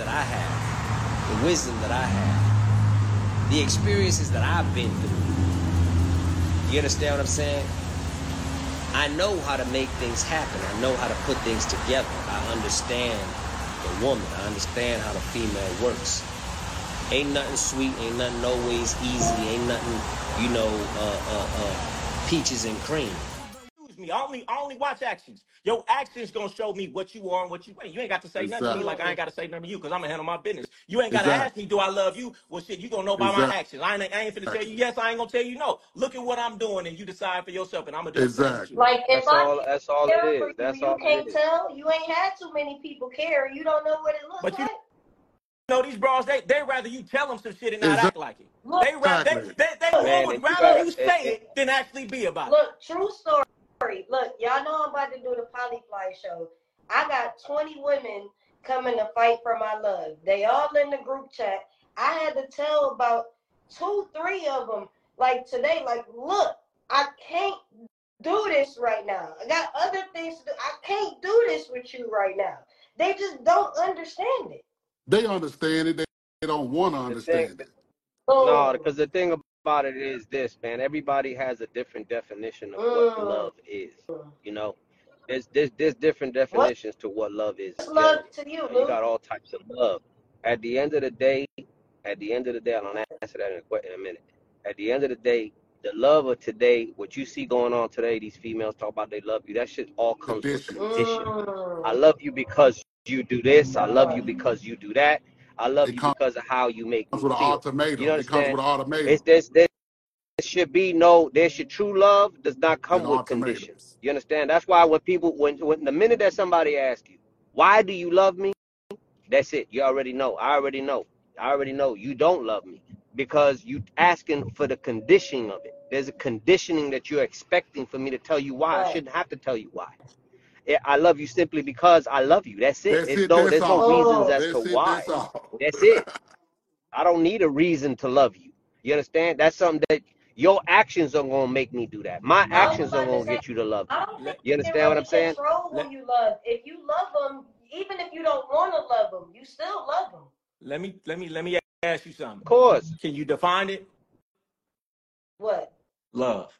that I have, the wisdom that I have, the experiences that I've been through. You understand what I'm saying? I know how to make things happen. I know how to put things together. I understand the woman. I understand how the female works. Ain't nothing sweet. Ain't nothing always easy. Ain't nothing, you know, uh, uh, uh, peaches and cream. Excuse me. I only, I only watch actions. Your actions gonna show me what you are and what you ain't. You ain't got to say nothing to me like I ain't got to say nothing to you because I'm gonna handle my business. You ain't gotta Exactly. ask me, do I love you? Well, shit, you gonna know by my actions. I ain't, I ain't finna tell you yes. I ain't gonna tell you no. Look at what I'm doing, and you decide for yourself, and I'm gonna do the same Exactly. Like if That's I all. That's all it care for you, That's you all can't it is. tell. You ain't had too many people care. You don't know what it looks But you like. know these bras, they they rather you tell them some shit and not act like it. Look, They rather they Exactly. they, they look, Man, would and you rather you say it, it than actually be about it. look, true story. Look, y'all know I'm about to do the Polyfly show. I got 20 women coming to fight for my love. They all in the group chat. I had to tell about two, three of them, like today, like, look, I can't do this right now. I got other things to do. I can't do this with you right now. They just don't understand it. They understand it. They, they don't want to the thing. understand it. No, because the thing about it is this, man. Everybody has a different definition of what Mm. love is. You know, there's there's there's different definitions to what love is. What's love to you, you got all types of love. At the end of the day, at the end of the day, I'm gonna answer that in a, in a minute. At the end of the day, the love of today, what you see going on today, these females talk about they love you. That shit all comes with Conditions. condition. I Mm. love you because you do this. I love you because you do that. I love It you comes because of how you make me with an feel. You ultimatum. It comes understand? with an ultimatum. It's this. There should be no. There should true love does not come And with conditions. You understand? That's why when people, when when the minute that somebody asks you, why do you love me? That's it. You already know. I already know. I already know you don't love me because you asking for the conditioning of it. There's a conditioning that you're expecting for me to tell you why. I shouldn't have to tell you why. Yeah, I love you simply because I love you. That's it. That's There's it. no That's there's no reasons Oh. as to it. why. That's. That's it. I don't need a reason to love you. You understand? That's something that your actions are gonna make me do that. My I actions are about to gonna say, get you to love me. I don't think You you can understand what I'm saying? control who you love. If you love them, even if you don't want to love them, you still love them. let me let me let me ask you something. Of course. Can you define it? What? Love.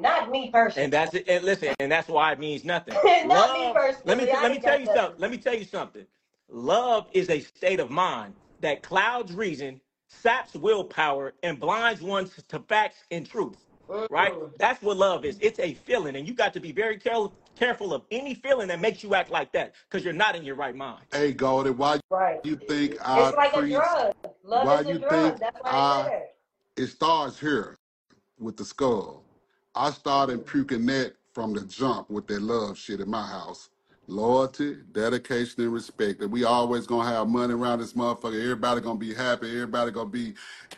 Not me personally. And that's it. And listen, and that's why it means nothing. Not me Love. Let me. I let me tell you nothing. something. Let me tell you something. Love is a state of mind that clouds reason, saps willpower, and blinds one to facts and truth. Right? Mm. That's what love is. It's a feeling, and you got to be very careful careful of any feeling that makes you act like that, because you're not in your right mind. Hey, Goldie, why Right. you think I It's I like a drug. Love Why is a you drug. think That's why I? they say that. It starts here with the skull. I started puking that from the jump with that love shit in my house. Loyalty, dedication, and respect. That we always gonna have money around this motherfucker. Everybody gonna be happy. Everybody gonna be,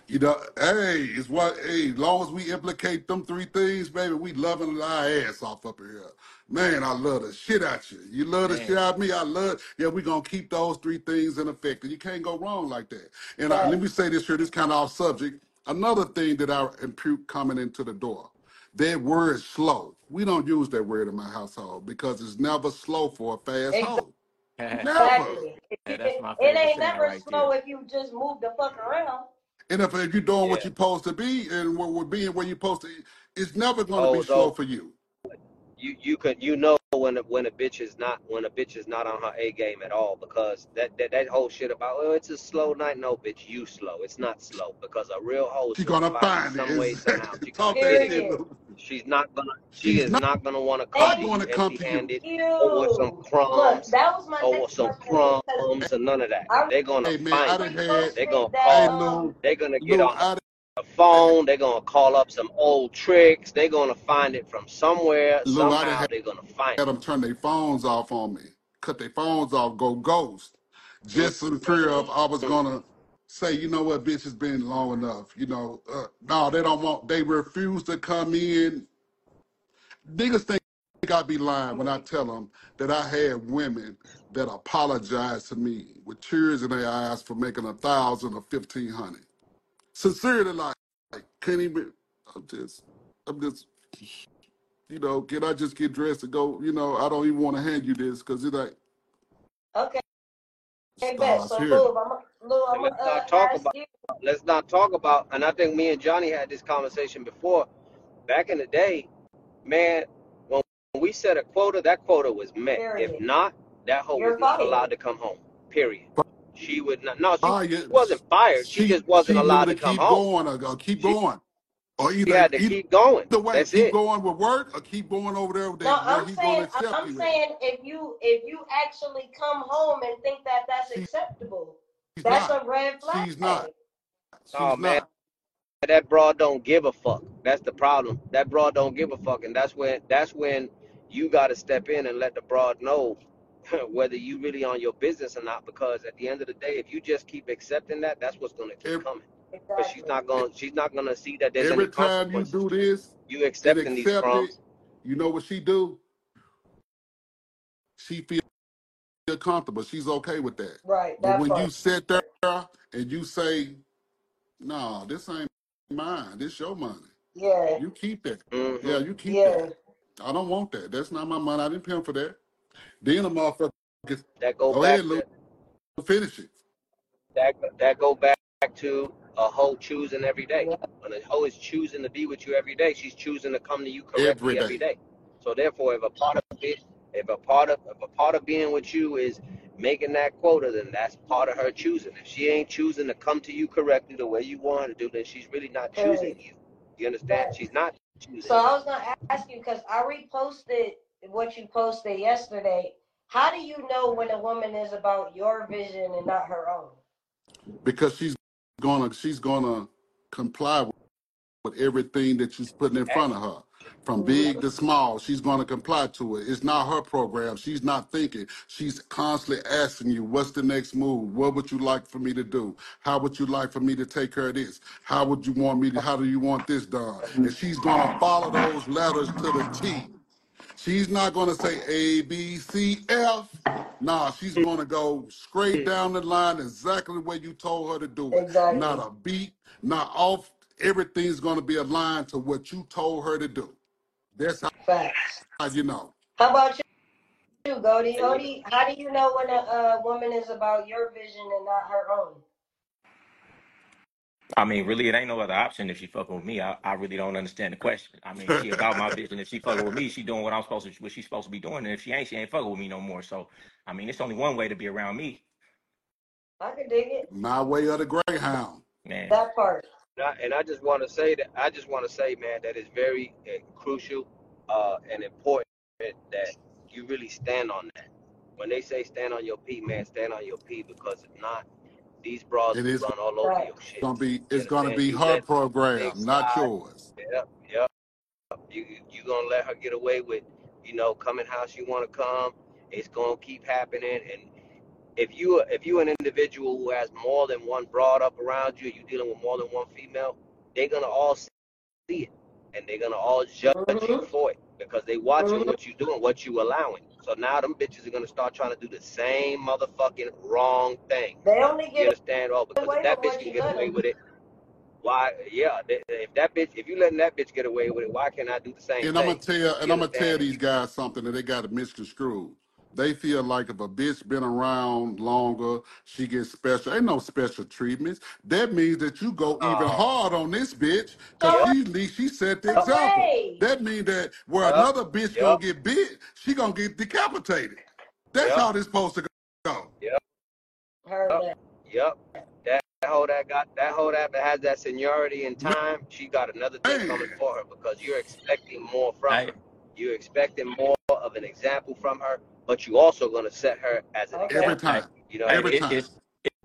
you know. Hey, it's what. Hey, as long as we implicate them three things, baby, we loving our ass off up here. Man, I love the shit out you. You love the shit out of me. I love. Yeah, we gonna keep those three things in effect, and you can't go wrong like that. And I, let me say this here. This kind of off subject. Another thing that I impute coming into the door. That word slow. We don't use that word in my household because it's never slow for a fast hoe. Never. Exactly. It, Yeah, that's my it favorite ain't saying never right slow there. if you just move the fuck around. And if, if you're doing what Yeah. you're supposed to be and what we're being where you're supposed to, it's never going to be Oh, slow so for you. you you could you know when a, when a bitch is not when a bitch is not on her A game at all because that that, that whole shit about oh it's a slow night no bitch you slow it's not slow because a real hoe is She's gonna gonna find find it. some way somehow Exactly. she gonna Talk that get it shit. Period. Lou. She's not gonna she She's is not not gonna want to come to Thank going you to come empty to you. handed you. or with some Look, crumbs that was my or with next some question because crumbs or none of that I they're gonna Hey man, I find done you had. they're gonna that Hey call Lou, they're gonna get Lou, on the I the phone they're gonna call up some old tricks they're gonna find it from somewhere Lou, I done somehow had they're gonna find them turn their phones off on me, cut their phones off, go ghost, just in fear of I was mm. gonna say, you know what, bitch, it's been long enough. You know, uh, no, they don't want. They refuse to come in. Niggas think I be lying when I tell them that I had women that apologized to me with tears in their eyes for making a thousand or fifteen hundred. Sincerely, like, like can't even. I'm just, I'm just, you know, can I just get dressed and go? You know, I don't even want to hand you this because it's like, okay Hey, bet. So, here. I'm, Lou, And let's gonna uh, not talk about you. let's not talk about and I think me and Johnny had this conversation before. Back in the day, man, when we set a quota, that quota was met. If not, that hoe was You're not fired. allowed to come home. Period. She would not no, she, Fire. she wasn't fired. She She just wasn't she allowed to to come keep home. going or, or keep She going, or she either had to either keep going. way, That's keep it. going with work or keep going over there No, that where I'm he saying, gonna I'm you saying, if you if you actually come home and think that that's She, acceptable, she's that's not. a red flag. She's not. Oh She's man, not. that broad don't give a fuck. That's the problem. That broad don't give a fuck, and that's when that's when you got to step in and let the broad know whether you really on your business or not. Because at the end of the day, if you just keep accepting that, that's what's gonna keep Every, coming. But she's not going. to She's not gonna see that there's any every time you consequences do this You and accepting these accept it, crumbs. you know what she do? She feel comfortable. She's okay with that. Right, But that when you sit there and you say, "No, this ain't mine. This your money. Yeah, You keep that. hmm Yeah, you keep yeah. that. I don't want that. That's not my money. I didn't pay him for that." Then a motherfucker gets, That go go back ahead, Lou, to finish it. that. That go back to a hoe choosing every day. Yeah. When a hoe is choosing to be with you every day, she's choosing to come to you Every correctly every day. day. So therefore, if a part of it, if a part of if a part of being with you is making that quota, then that's part of her choosing. If she ain't choosing to come to you correctly the way you want her to do, then she's really not choosing Right, you. You understand? right. She's not choosing So. I was gonna ask you because I reposted what you posted yesterday. How do you know when a woman is about your vision and not her own? Because she's gonna she's gonna comply with with everything that you're putting in front of her. From big to small, she's going to comply to it. It's not her program. She's not thinking. She's constantly asking you, what's the next move? What would you like for me to do? How would you like for me to take care of this? How would you want me to, how do you want this done? And she's going to follow those letters to the T. She's not going to say A, B, C, F. Nah, she's going to go straight down the line exactly way you told her to do it. Exactly. Not a beat, not off. Everything's going to be aligned to what you told her to do. That's how, Facts. how you know. How about you, Goldie? And Odie, how do you know when a, a woman is about your vision and not her own? I mean, really, it ain't no other option if she fucking with me. I, I really don't understand the question. I mean, she about my vision. if she fucking with me, she doing what I'm supposed to, what she's supposed to be doing. And if she ain't, she ain't fucking with me no more. So, I mean, it's only one way to be around me, I can dig it. My way of the Greyhound. man. That part. And I, and I just want to say that I just want to say, man, that it's very uh, crucial uh, and important that you really stand on that. When they say stand on your P, man, stand on your P because if not, these bras It will is run all over Right. your shit. gonna be. You It's gonna understand? be You her let big program, not slide. yours. Yep, yep. You you gonna let her get away with, you know, coming how she want to come. It's gonna keep happening, and if you if you an individual who has more than one broad up around you, you dealing with more than one female, they're gonna all see it, and they're gonna all judge you Mm-hmm. for it because they watching Mm-hmm. what you doing, what you allowing. So now them bitches are gonna start trying to do the same motherfucking wrong thing. They only You get understand? Oh, because if that bitch can get away them. with it, why? Yeah, if that bitch, if you letting that bitch get away with it, why can't I do the same And I'm gonna thing? tell and You I'm gonna tell these guys something that they got to misconstrue. They feel like if a bitch been around longer, she gets special. Ain't no special treatments. That means that you go even Oh, hard on this bitch because she at least she set the example. way. That means that where yep, another bitch gonna get bit, she gonna get decapitated. That's yep, how this supposed to go. yep, Heard yep, that. yep. That hoe that got that hoe that has that seniority in time, she got another thing coming for her because you're expecting more from I, her. You're expecting more of an example from her, but you also gonna set her as an Okay. every example. I, time, You know what I I, every it, time. it's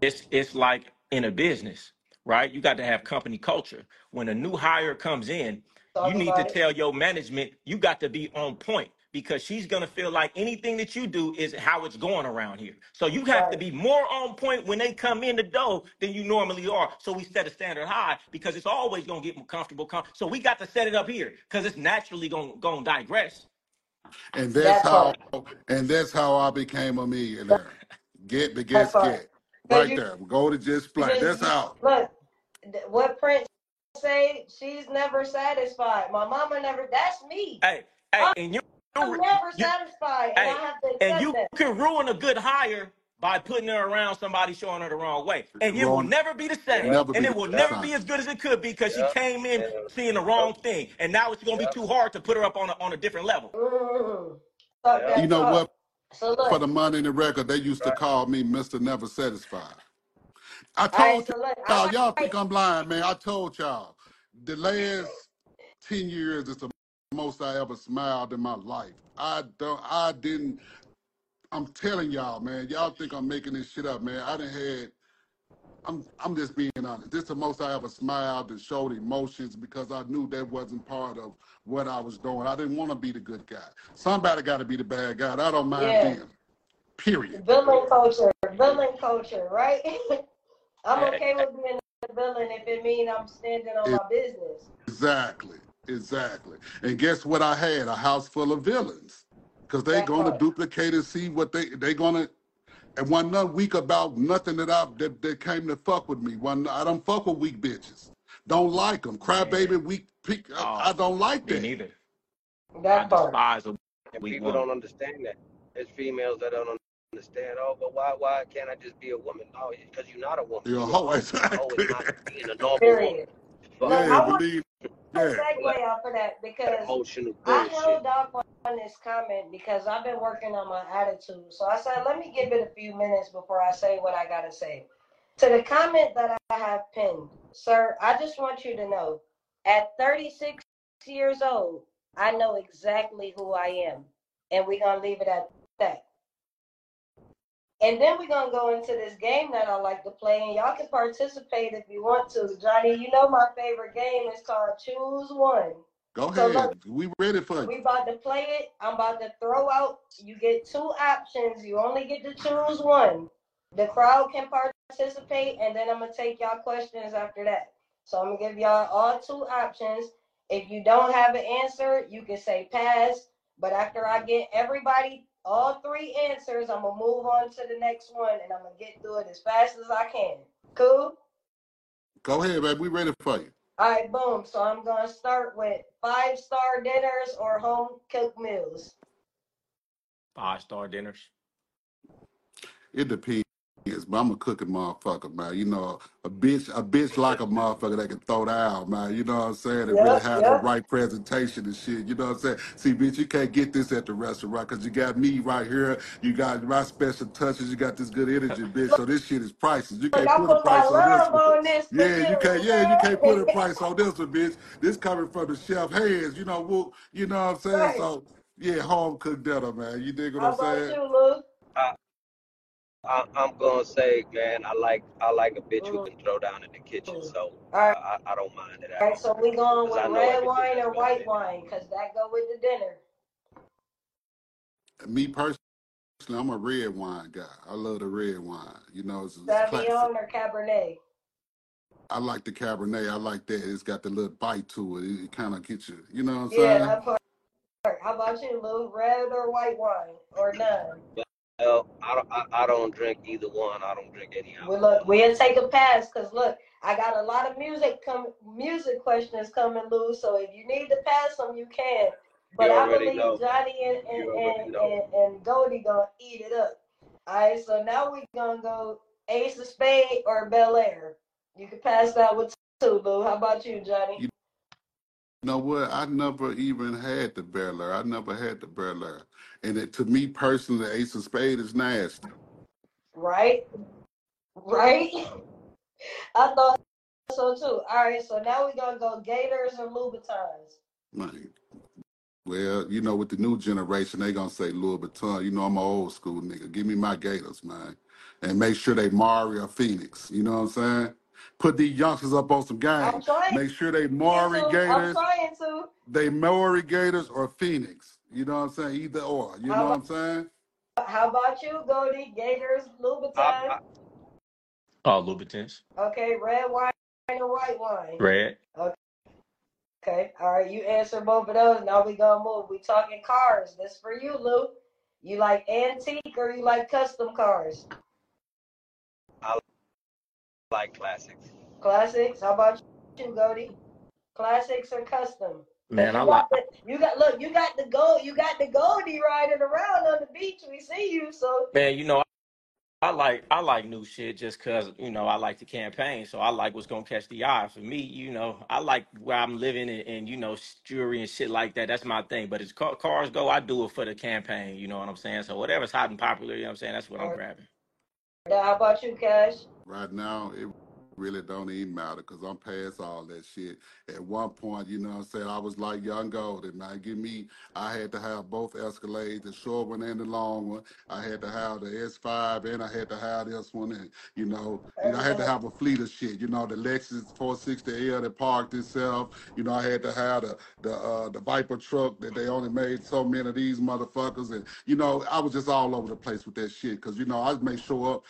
it's it's like in a business, right? You got to have company culture. When a new hire comes in, you need to it. tell your management you got to be on point because she's gonna feel like anything that you do is how it's going around here. So you have to be more on point when they come in the door than you normally are. So we set a standard high because it's always gonna get more comfortable. Com- so we got to set it up here because it's naturally gonna gonna digress. And that's That how part. and that's how I became a millionaire. Get That begets part. get. Cause Right you there. Go to just play. just That's you, how. look. th- What Prince say? She's never satisfied. My mama never. That's me. Hey, hey, and you, I'm you, never you satisfied, and I hey, have to and accept you that. can ruin a good hire by putting her around somebody showing her the wrong way. And it will never be the same. Yep. And it will never same. be as good as it could be because she came in And, seeing the wrong thing. And now it's gonna be too hard to put her up on a, on a different level. Mm. Talk Yep. You know talk. what? So For the money in the record, they used to call me Mr. Never Satisfied. I all right, told so y'all, all y'all right, think I'm lying, man. I told y'all. The last 10 years is the most I ever smiled in my life. I don't I didn't I'm telling y'all, man. Y'all think I'm making this shit up, man. I done had I'm I'm just being honest. This is the most I ever smiled and showed emotions because I knew that wasn't part of what I was doing. I didn't want to be the good guy. Somebody got to be the bad guy. I don't mind yeah, being. Period. villain culture, villain culture, right? I'm okay with being a villain if it means I'm standing on my business. Exactly. Exactly. And guess what I had? A house full of villains. Because they That gonna duplicate and see what they they gonna and one not weak about nothing that I that, that came to fuck with me. One I don't fuck with weak bitches. Don't like them. man. Crybaby weak pick I, oh, I Oh, don't like me that. neither. I That part. despise a and weak people woman. don't understand that. There's females that don't understand. Oh, but why why can't I just be a woman? No, because you're not a woman. You're a You're a hoe, hoe. A hoe exactly. is not being a normal woman. Period. Fuck Look, yeah, I want believe to yeah. segue off of that that because emotional I held off on on this comment because I've been working on my attitude. So I said, let me give it a few minutes before I say what I gotta say. To the comment that I have pinned, sir, I just want you to know, at 36 years old, I know exactly who I am, and we're gonna leave it at that. And then we're gonna go into this game that I like to play, and y'all can participate if you want to. Johnny, you know my favorite game is called Choose One. Go So look, ahead. We ready for you. we about to play it. I'm about to throw out. You get two options. You only get to choose one. The crowd can participate, and then I'm gonna take y'all questions after that. So I'm gonna give y'all all two options. If you don't have an answer, you can say pass. But after I get everybody all three answers, I'm gonna move on to the next one, and I'm gonna get through it as fast as I can. Cool. Go ahead, baby. We ready for you. All right, boom. So I'm gonna start with five star dinners or home cooked meals. Five star dinners. It depends, but I'm a cooking motherfucker, man. You know, a bitch, a bitch like a motherfucker that can throw down, man. You know what I'm saying? And really Yep, have the yep. right presentation and shit. You know what I'm saying? See, bitch, you can't get this at the restaurant because you got me right here. You got my special touches. You got this good energy, bitch. So this shit is priceless. You can't I put a put my price on this love one. on this Yeah, you can't. Yeah, you can't put a you. price on this one, bitch. This coming from the chef hands. You know, woo- you know what I'm saying? right. So yeah, home cooked dinner, man. You dig what How I'm about saying? you, Lou? I, I, I'm gonna say, man, I like I like a bitch who Mm, can throw down in the kitchen, mm. so All right, I, I I don't mind it at all right. So we going with I know red everything wine that's or going white in. wine, cause that go with the dinner. Me personally. I'm a red wine guy. I love the red wine. You know, it's, it's classic. Sauvignon or Cabernet. I like the Cabernet. I like that. It's got the little bite to it. It, kind of gets you. You know what I'm Yeah, saying? that part. How about you, Lou? Red or white wine or none? Well, I don't I, I don't drink either one. I don't drink any We look, alcohol. we'll take a pass, cause look, I got a lot of music come, music questions coming, Lou. So if you need to pass them, you can. But You I believe know. Johnny and and and and, and Goldie gonna eat it up. All right, so now we gonna go Ace of Spade or Bel Air. You can pass that with two, Lou. How about you, Johnny? You know what? I never even had the Bel Air. I never had the Bel Air. And it, to me personally, the Ace of Spade is nasty. Right, right. I thought so too. All right, so now we're gonna go Gators or Louboutins. Man. Well, you know, with the new generation, they gonna say Louis Vuitton. You know, I'm an old school nigga. Give me my Gators, man, and make sure they Mauri or Phoenix. You know what I'm saying? Put these youngsters up on some I'm trying Make sure they to. Mari I'm Gators, trying to. they Mauri Gators or Phoenix. You know what I'm saying? Either or. You know How what I'm saying? how about you, Goldie? Gators, I, Louboutin. I, Oh, Louboutins. Okay, red wine or white wine. Red. Okay, all right. You answer both of those. Now we gonna move. We talking cars. This for you, Lou. You like antique or you like custom cars? I like classics. Classics. How about you, Goldie? Classics or custom? Man, I you like. got you got look, you got the gold, you got the Goldie riding around on the beach. We see you, so Man, you know, I like I like new shit just cause you know I like the campaign, so I like what's gonna catch the eye. For me, you know, I like where I'm living and, and you know jewelry and shit like that. That's my thing. But as car, cars go, I do it for the campaign. You know what I'm saying? So whatever's hot and popular, you know what I'm saying. That's what I'm grabbing. How about you, Cash? Right now, it really don't even matter because I'm past all that shit. At one point, you know what I'm saying, I was like young golden, man. Give me, I had to have both Escalades, the short one and the long one. I had to have the S5 and I had to have this one. And, you know, and I had to have a fleet of shit. You know, the Lexus 460L that parked itself. You know, I had to have the the uh, the Viper truck that they only made so many of these motherfuckers. And, you know, I was just all over the place with that shit because, you know, I make sure up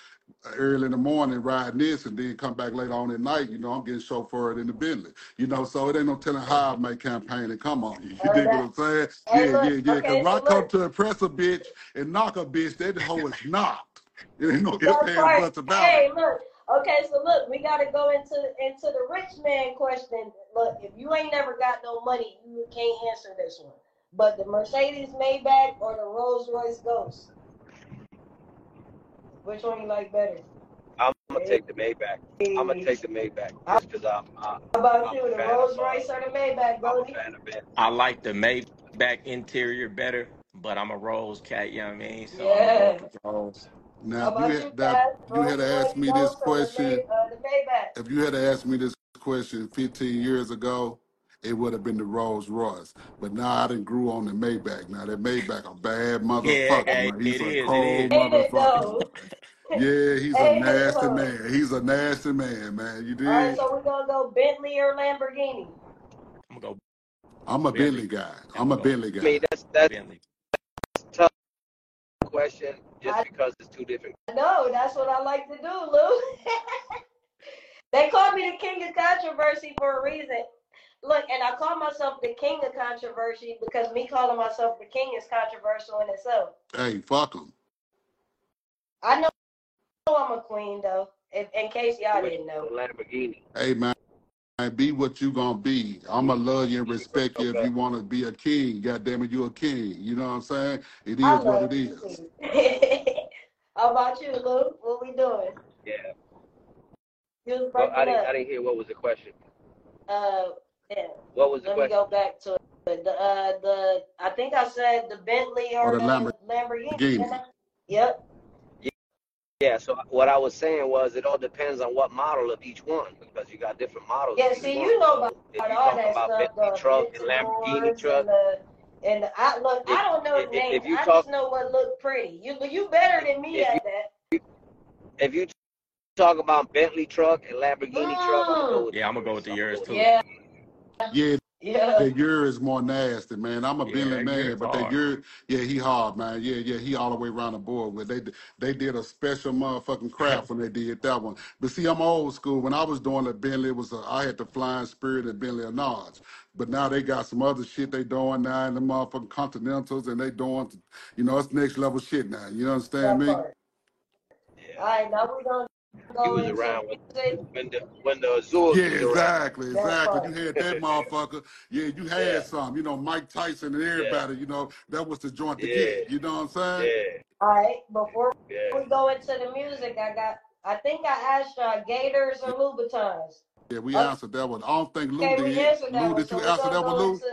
early in the morning riding this and then come back later on at night, you know, I'm getting chauffeured in the Bentley. You know, so it ain't no telling how I make campaign and come on you. You dig what I'm saying? Hey, Yeah, look, yeah, yeah. okay, Cause when so I come look. to impress a bitch and knock a bitch, that hoe is knocked. It ain't no ifs, That's ands, right. buts about it. Hey, look. Okay, so look, we gotta go into into the rich man question. Look, if you ain't never got no money, you can't answer this one. But the Mercedes Maybach or the Rolls Royce Ghost, which one you like better? I'm gonna take the Maybach. I'm gonna take the Maybach How just because I'm I, about I'm you, a the fan Rolls of uh, Royce or the Maybach, I'm a Goldie? fan of Bentley. I like the Maybach interior better, but I'm a Rose cat. You know what I mean? So I'm Yeah. go with the Rose. Now, if you about you, had that, Cass? you had Rolls to Royce ask me this Ghost or the May question. uh, the Maybach? If you had to ask me this question 15 years ago, it would have been the Rolls Royce. But now I didn't grew on the Maybach. Now that Maybach a bad motherfucker, okay, man. He's it a is. Cold is. Ain't it motherfucker. Yeah, he's a Ain't it nasty though? man. He's a nasty man, man. You All right, dig? so we're gonna go Bentley or Lamborghini. I'm gonna go I'm a Bentley Bentley. guy. I'm I'm a gonna go Bentley I mean guy. that's that's Bentley. a tough question just I because it's two different. No, that's what I like to do, Lou. they call me the king of controversy for a reason. Look, and I call myself the king of controversy because me calling myself the king is controversial in itself. Hey, fuck him. I know I'm a queen though. In, in case y'all With didn't know. the Lamborghini. Hey, man. man, Be what you gonna be. I'ma love you and respect you if you wanna be a king. God damn it, you a king. You know what I'm saying? It is what love it you is. too. How about you, Lou? What we doing? Yeah. You was Well, I didn't I didn't hear what was the question. Uh, yeah. What was the Let me go back to it. The uh the I think I said the Bentley Or or the the Lamborghini. didn't Lamborghini. I? Yep. Yeah, so what I was saying was it all depends on what model of each one because you got different models Yeah, see, one. you know about if you're all talking that about stuff, Bentley the truck and Lamborghini Ventadors truck, and the and the, I look. if I don't know the if, names. if you I talk just know what look pretty. You you better than me at you that. if you talk about Bentley truck and Lamborghini truck, I'm gonna go Mm, with Yeah, I'm gonna go with the yours too. yeah, Yeah, yeah. that Ur is more nasty, man. I'm a Yeah, Bentley man, yours but that hard. Ur, yeah, he hard, man. Yeah, yeah, he all the way around the board with. They they did a special motherfucking craft when they did that one. But see, I'm old school. When I was doing the Bentley, it was a, I had the Flying Spur and Bentley Anards. But now they got some other shit they doing now in the motherfucking Continentals, and they doing, you know, it's next level shit now. You understand That me? part. Yeah. All right, now we're gonna You go was around when music. when the when the Azures Yeah, was around. exactly, exactly. You had that motherfucker. Yeah, you Yeah, had some. You know, Mike Tyson and yeah, everybody. You know, that was the joint to yeah, get. You know what I'm saying? yeah, All right, before yeah. we go into the music, I got. I think I asked y'all Gators or Louboutins. Yeah, we Okay, answered that one. I don't think Lou we did. answered that Lou, one. did So you we're answer gonna that one, go Lou? into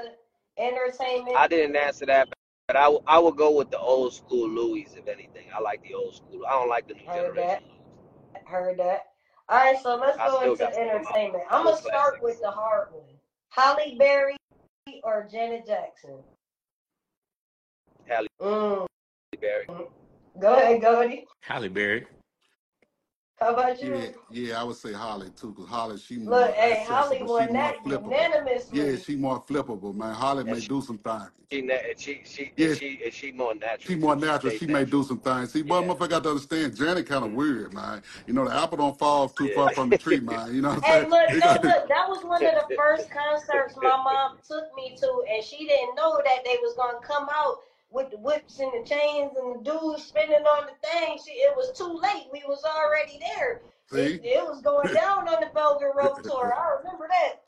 entertainment. I didn't answer that, but I, w- I would go with the old school Louis if anything. I like the old school. I don't like the new Heard generation that. Louis. Heard that. All right, so let's I go still into got some of my entertainment. I'm gonna start with classics. the hard one. Halle Berry or Janet Jackson. Halle Mm. Berry. Go ahead, Cody. Halle Berry. How about you? yeah, I would say Halle too, because Halle she Look, more hey, Halle accessible. She won more that flippable. unanimously. Yeah, she more flippable, man. Halle And may she, do some things. she, na- she, she, Yeah, and she, she more natural. she more too. She natural. She may do some things. See, but Yeah, motherfucker got to understand, Janet kind of mm-hmm. weird, man. You know, the apple don't fall too far from the tree, man. You know what I'm Hey, saying? look, It hey, got look, that was one of the first concerts my mom took me to, and she didn't know that they was gonna come out with the whips and the chains and the dudes spinning on the thing. She, it was too late. We was already there. It, see. it was going down on the Velvet Rope tour. I remember that.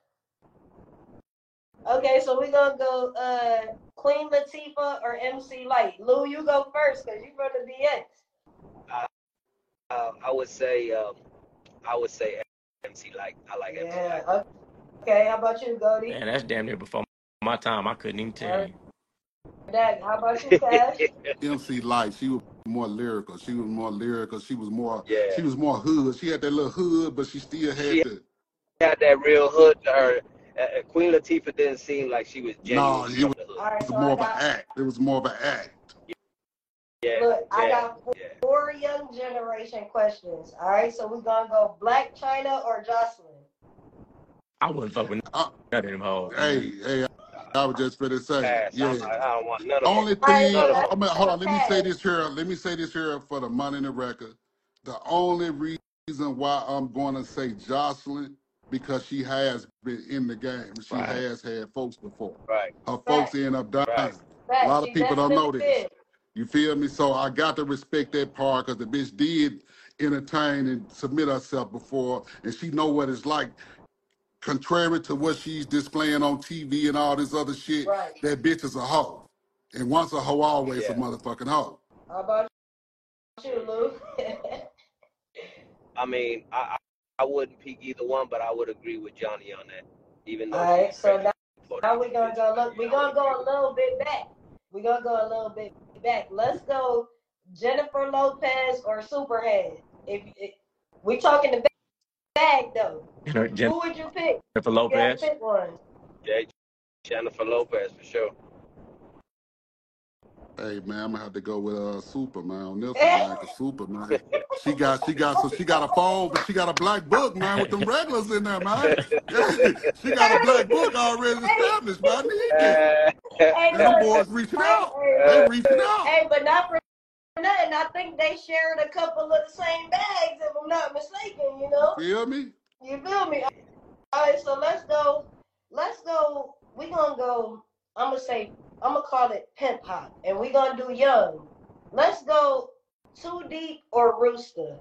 Okay, so we're gonna go uh Queen Latifah or MC Lyte. Lou, you go first because you from the DX. I, uh, I would say um, I would say MC Lyte. I like MC Yeah. Light. Okay. How about you, Goldie? Man, that's damn near before my time. I couldn't even tell you. Dag, how about you, Cash? MC Lyte, she was more lyrical. She was more lyrical. She was more yeah, she was more hood. She had that little hood, but she still had she the had that real hood to her. Uh, uh, Queen Latifah didn't seem like she was no, it was, the hood. All right. it was So I more of an act. It was more of an act. Yeah, look. I got four, yeah. four young generation questions. All right. So we're gonna go Blac Chyna or Joseline. I wouldn't fuck with Uh, none of them hoes. hey, hey, I was just gonna say, Pass. yeah. I'm, I don't want none of. Only All right. thing, So None of let's I mean, hold on. Let me say this here. Let me say this here for the money in the record. The only reason why I'm going to say Joseline because she has been in the game. She Right. has had folks before. Right, Her folks Fact. end up dying. right. A Fact. lot She of people don't know this. did. You feel me? So I got to respect that part because the bitch did entertain and submit herself before, and she know what it's like. Contrary to what she's displaying on TV and all this other shit, Right. that bitch is a hoe. And once a hoe, always a Yeah. motherfucking hoe. How about you, Lou? I mean, I, I I wouldn't pick either one, but I would agree with Johnny on that. Even though All right. she's So ready now, for now we're gonna go. Look, we're gonna go a little bit back. We're gonna go a little bit back. Let's go Jennifer Lopez or Superhead. If, if we talking the bag though, Jennifer who would you pick? You gotta Lopez. pick one. Yeah, Jennifer Lopez for sure. Hey man, I'm gonna have to go with uh Superman on this one, man. Cause Superman, she got she got so she got a phone, but she got a black book, man, with them regulars in there, man. she got a black book already established, man. Hey, And them boys reaching out. They reaching out. hey, but not for nothing. I think they shared a couple of the same bags, if I'm not mistaken. You know. Feel me? You feel me? All right, so let's go. Let's go. We gonna go. I'm gonna say. I'm gonna call it pimp hop, and we gonna do young. Let's go. Too deep or rooster?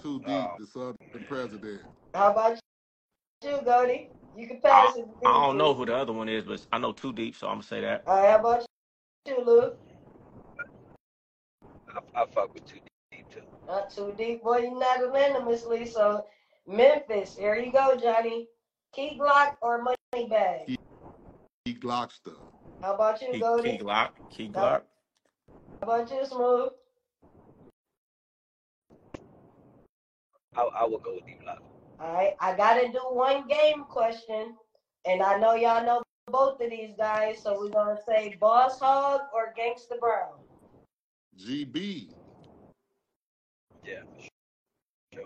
Too deep, Oh. the southern president. How about you, Goldie? You can pass I, it. I don't know who the other one is, but I know Too Deep, so I'm gonna say that. All right, how about you, Lou? I, I fuck with two deep too. Not too deep, boy. You're not unanimously. So Memphis. Here you go, Johnny. Key Glock or Money Bag? Key, Key Glockster. How about you, Key, Key Glock. Key Glock. How Glock. about you, Smooth? I, I would go with deep block. All right, I gotta do one game question, and I know y'all know both of these guys, so we're gonna say Boss Hog or Gangsta Brown. GB. Yeah, sure.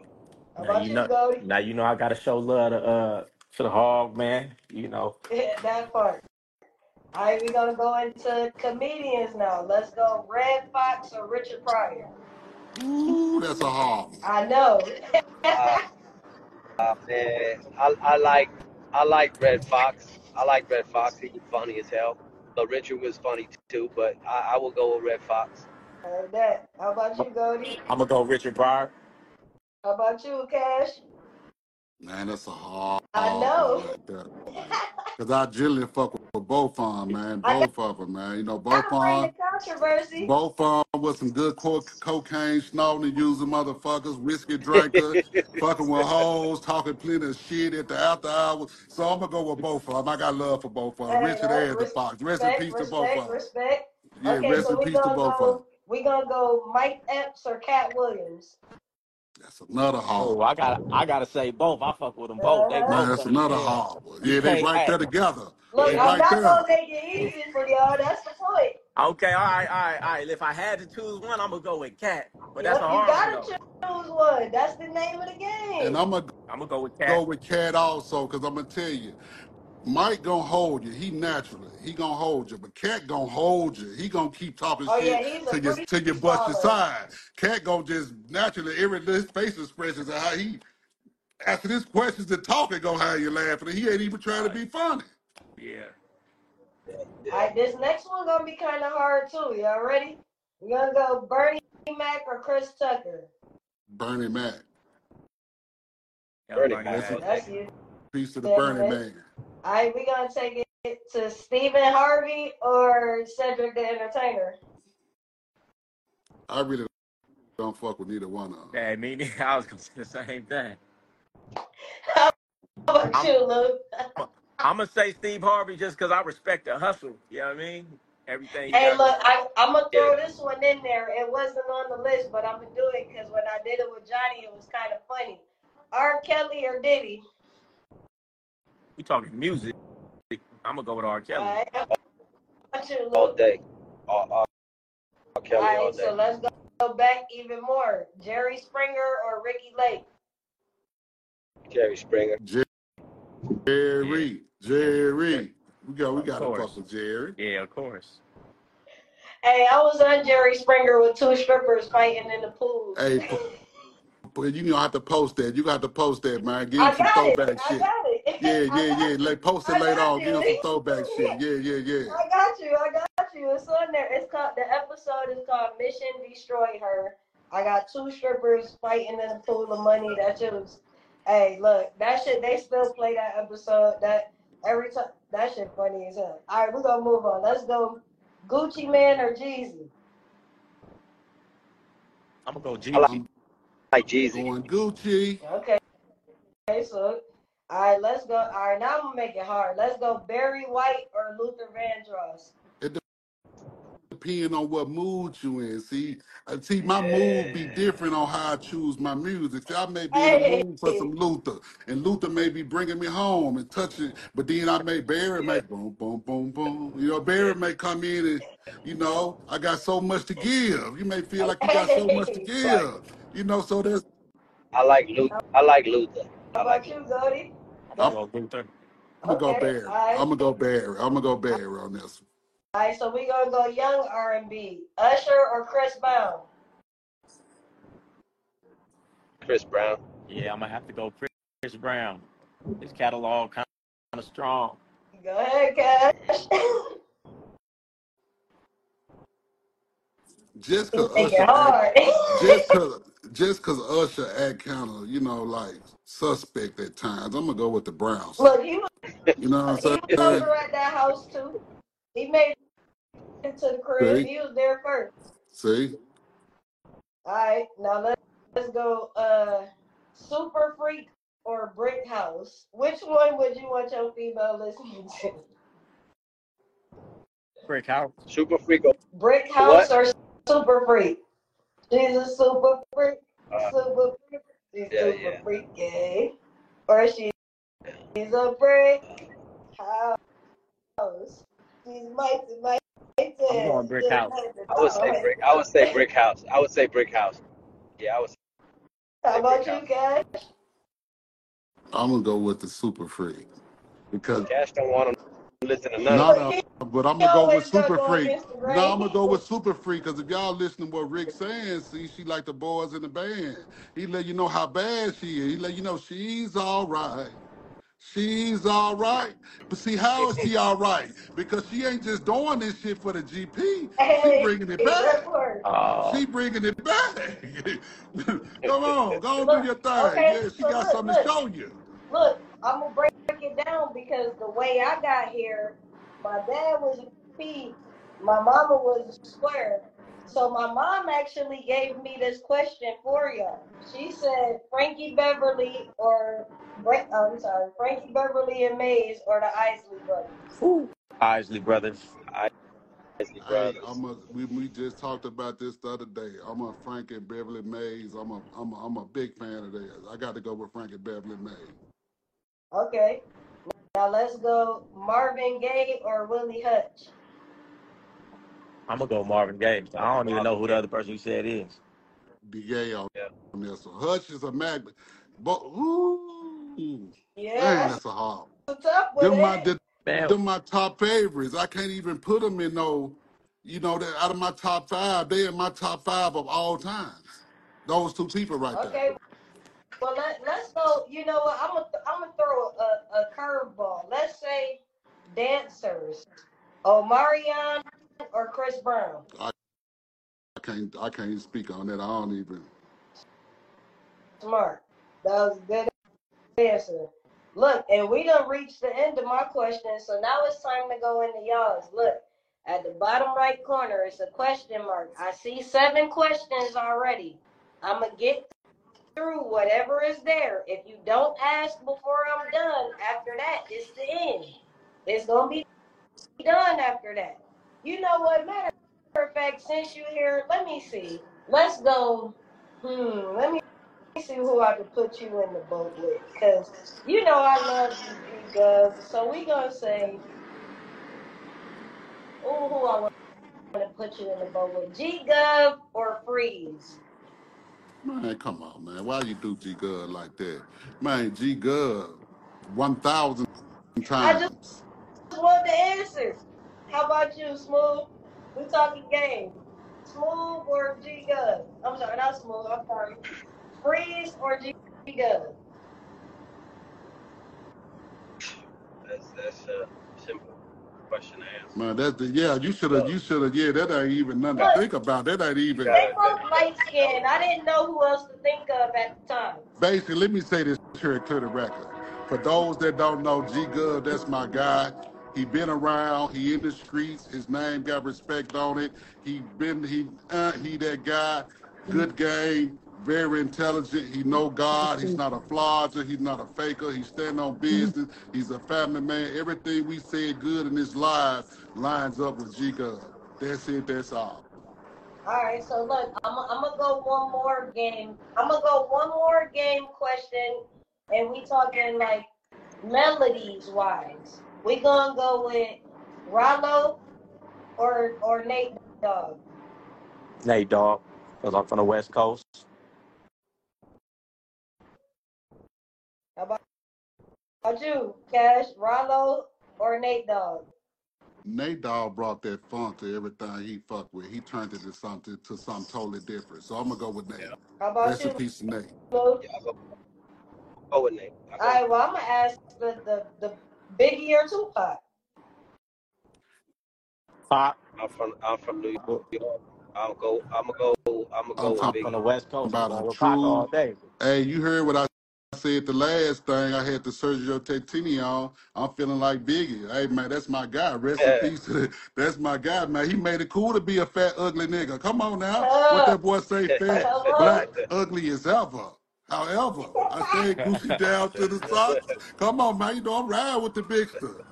Now you you, know. Goldie? Now you know I gotta show love to uh to the hog, man. You know. that part. All right, we're gonna go into comedians now. Let's go Redd Foxx or Richard Pryor. Ooh, that's a hog. I know. Uh, uh, man, I, I like I like Redd Foxx. I like Redd Foxx. He was funny as hell. But Richard was funny too. But I, I will go with Redd Foxx. Heard that. How about you, Goldie? I'm gonna go Richard Pryor. How about you, Cash? Man, that's a hard I one know. right. Cause I generally fuck with, with both of them, man. Both of them, man. You know, both Gotta of them. controversy. Both of them with some good co- cocaine, snorting using motherfuckers, whiskey drinker, fucking with hoes, talking plenty of shit at the after hours. So I'm gonna go with both of them. I got love for both of them, Hey, Richard oh, right, and the Fox. Rest in peace to both of them. respect. Yeah, Okay, rest so in peace to gonna both of them. Go. We gonna go Mike Epps or Katt Williams. That's another hard Oh, one. I gotta I gotta say both. I fuck with them both. They Uh-huh. Man, both that's another hell. hard Yeah, they can't. right there together. Look, They. I'm right not there. gonna make it easy for y'all. That's the point. Okay. All right. All right. All right. If I had to choose one, I'm gonna go with Katt. But that's Yep, a you hard one gotta though. choose one. That's the name of the game. And. I'm gonna I'm gonna go with Katt. go with Katt also, cause I'm gonna tell you, Mike gonna hold you. He naturally, he gonna hold you, but Katt gonna hold you. He gonna keep talking Oh shit he's a till you till you bust your freestyler. side. Katt gonna just naturally every his face expressions and how he after his questions and talking gonna have you laughing. He ain't even trying to be funny. Yeah. All right, this next one gonna be kind of hard too. Y'all ready? We're gonna go Bernie Mac or Chris Tucker. Bernie Mac. Yeah, Bernie Bernie Mac. That's That's you. piece of the Bernie minutes. Man. All right, we gonna take it to Stephen Harvey or Cedric the Entertainer. I really don't fuck with neither one of them. Hey, me neither. I was gonna say the same thing. How about I'm you, Luke? I'm gonna say Steve Harvey just because I respect the hustle. You know what I mean? Everything you Hey, look, I, I'm gonna Yeah. throw this one in there. It wasn't on the list, but I'm gonna do it because when I did it with Johnny, it was kind of funny. R. Kelly or Diddy? We talking music. I'm gonna go with R. Kelly. All right. How about you, All day. All, all, all Kelly All all right, so let's go, go back even more. Jerry Springer or Ricki Lake? Jerry Springer. Jerry, Jerry, we got we got to fuck with Jerry. Yeah, of course. Hey, I was on Jerry Springer with two strippers fighting in the pool. Hey, but you gonna have to post that. You got to post that, man. Give I him some got it. throwback I shit. Got it. Yeah, yeah, yeah. Like post it later got on. Give him some throwback shit. Yeah, yeah, yeah. I got you. I got you. It's on there. It's called the episode is called Mission Destroy Her. I got two strippers fighting in a pool of money. That shit was hey, look, that shit they still play that episode. That every time that shit funny as hell. Alright, we're gonna move on. Let's go Gucci Mane or Jeezy. I'm gonna go I Jeezy. like, I'm like Jeezy. going Gucci. Okay. Okay, so all right, let's go. All right, now I'm gonna make it hard. Let's go Barry White or Luther Vandross. It depends on what mood you in. See, uh, see, my mood be different on how I choose my music. See, I may be in the mood for some Luther, and Luther may be bringing me home and touching. But then I may Barry Yeah. make boom, boom, boom, boom. You know, Barry may come in and you know, I got so much to give. You may feel like you got so much to hey. Right. give. You know, so there's I like Luther. I like Luther. How I like about you, Luther. Cody? I'm I'm, gonna go Luther. I'm gonna go Okay, Barry. all right. I'm gonna go Barry. I'm gonna go Barry on this. All right, so we gonna go young R and B. Usher or Chris Brown? Chris Brown. Yeah, I'm gonna have to go Chris Chris Brown. His catalog kind of strong. Go ahead, Cash. Just you cause make it Usher hard. just cause just cause Usher act kind of, you know, like suspect at times. I'm gonna go with the Browns. Look, he was You know what he I'm was saying? over at that house too. He made it to the crib. See, He was there first. see. All right, now let's let's go. Uh, Super Freak or Brick House? Which one would you want your female listening to? Brick House. Super Freak Brick House what? or Super Freak? She's a super freak. Uh, Super freak. She's yeah, super yeah. freaky. Or she, she's a brick house. She's mighty, mighty. I'm going Brick House. I would say brick. I would say brick house. I would say brick house. Yeah, I would How say about brick you, house. Cash? I'm gonna go with the Super Freak because Cash don't want to listen to none of no, that. No, but I'm gonna go with Super go Freak. No, I'm gonna go with Super Freak because if y'all listen to what Rick saying, see, she like the boys in the band. He let you know how bad she is. He let you know she's all right. She's all right. But see, how is she all right? Because she ain't just doing this shit for the GP. She bringing it back. Oh, She bringing it back. Come on, go and Look, do your thing. okay, Yeah, she so got look, something to show you. look. I'm gonna break it down because the way I got here, my dad was a P, my mama was a square. So my mom actually gave me this question for y'all. She said Frankie Beverly or oh, I'm sorry, Frankie Beverly and Maze or the Isley brothers. Isley Brothers. Isley Hey, Brothers. I'm a, we, we just talked about this the other day. I'm a Frank and Beverly Maze. I'm a, I'm a, I'm a big fan of theirs. I got to go with Frank and Beverly Maze. Okay. Now let's go Marvin Gaye or Willie Hutch. I'm gonna go Marvin Gaye. I don't even know who the other person you said is. DA on Yeah. this one. Hutch is a magnet. But, ooh, Yeah, man, that's that's a hard. a tough one. Them my, the, Man, them my top favorites. I can't even put them in no, you know, that out of my top five, they in my top five of all times. Those two people right there. Okay, well let let's go. You know what? I'm gonna I'm gonna throw a, a curveball. Let's say dancers, Omarion or Chris Brown. I, I can't, I can't speak on that. I don't even. Smart. That was a good answer. Look, and we done reached the end of my question, so now it's time to go into y'all's. Look, at the bottom right corner, it's a question mark. I see seven questions already. I'm gonna get through whatever is there. If you don't ask before I'm done, after that, it's the end. It's gonna be done after that. You know what? Matter of fact, since you here, let me see. Let's go. Hmm. Let me see who I can put you in the boat with, because you know I love you, Gov. So we gonna say, oh, who I want to put you in the boat with, G Gov or Freeze. Man, come on, man. Why you do G Gov like that? Man, G Gov, 1,000 times. I just times. want the answer. How about you, Smoov? We talking game. Smoov or G Gov? I'm sorry, not Smoov. I'm sorry. Freeze or G Gov? That's that's a simple question to answer. Man, that's the, yeah, you should have, you should have, yeah, that ain't even nothing to think about. That ain't even, they both light skinned. I didn't know who else to think of at the time. basically, let me say this here and clear the record. For those that don't know, G Gov, that's my guy. He been around. He in the streets. His name got respect on it. He been he uh, he that guy. Good game. Very intelligent. He know God. He's not a flodger. He's not a faker. He stand on mm-hmm. business. He's a family man. Everything we said good in his life lines up with G Gov. That's it. That's all. All right, so look, I'm, I'm gonna go one more game. I'm gonna go one more game question, and we talking like melodies wise. We gonna go with Rollo or or Nate Dogg. Nate Dogg, because I'm from the West Coast. How about, about you, Cash? Rollo or Nate Dogg? Nate Dogg brought that funk to everything he fucked with. He turned it to something to something totally different. So I'm gonna go with Nate. Yeah. How about Rest in you, peace, Nate. Smoov? Yeah, I go, go with Nate. I All go right, well, I'm gonna ask the the the Biggie or Tupac. Pop, I'm from I'm from New oh. York. I'm go I'm gonna go I'm gonna go I'm with from the West Coast. About a with Pac all day. Hey, you heard what I said the last thing. I had the Sergio Tacchini on. I'm feeling like Biggie. Hey man, that's my guy. Rest in peace. That's my guy, man. He made it cool to be a fat, ugly nigga. Come on now. What Uh, that boy say? Fat, black, ugly as ever. However, I said Gucci down to the socks. Come on, man. You know I'm riding with the big stuff.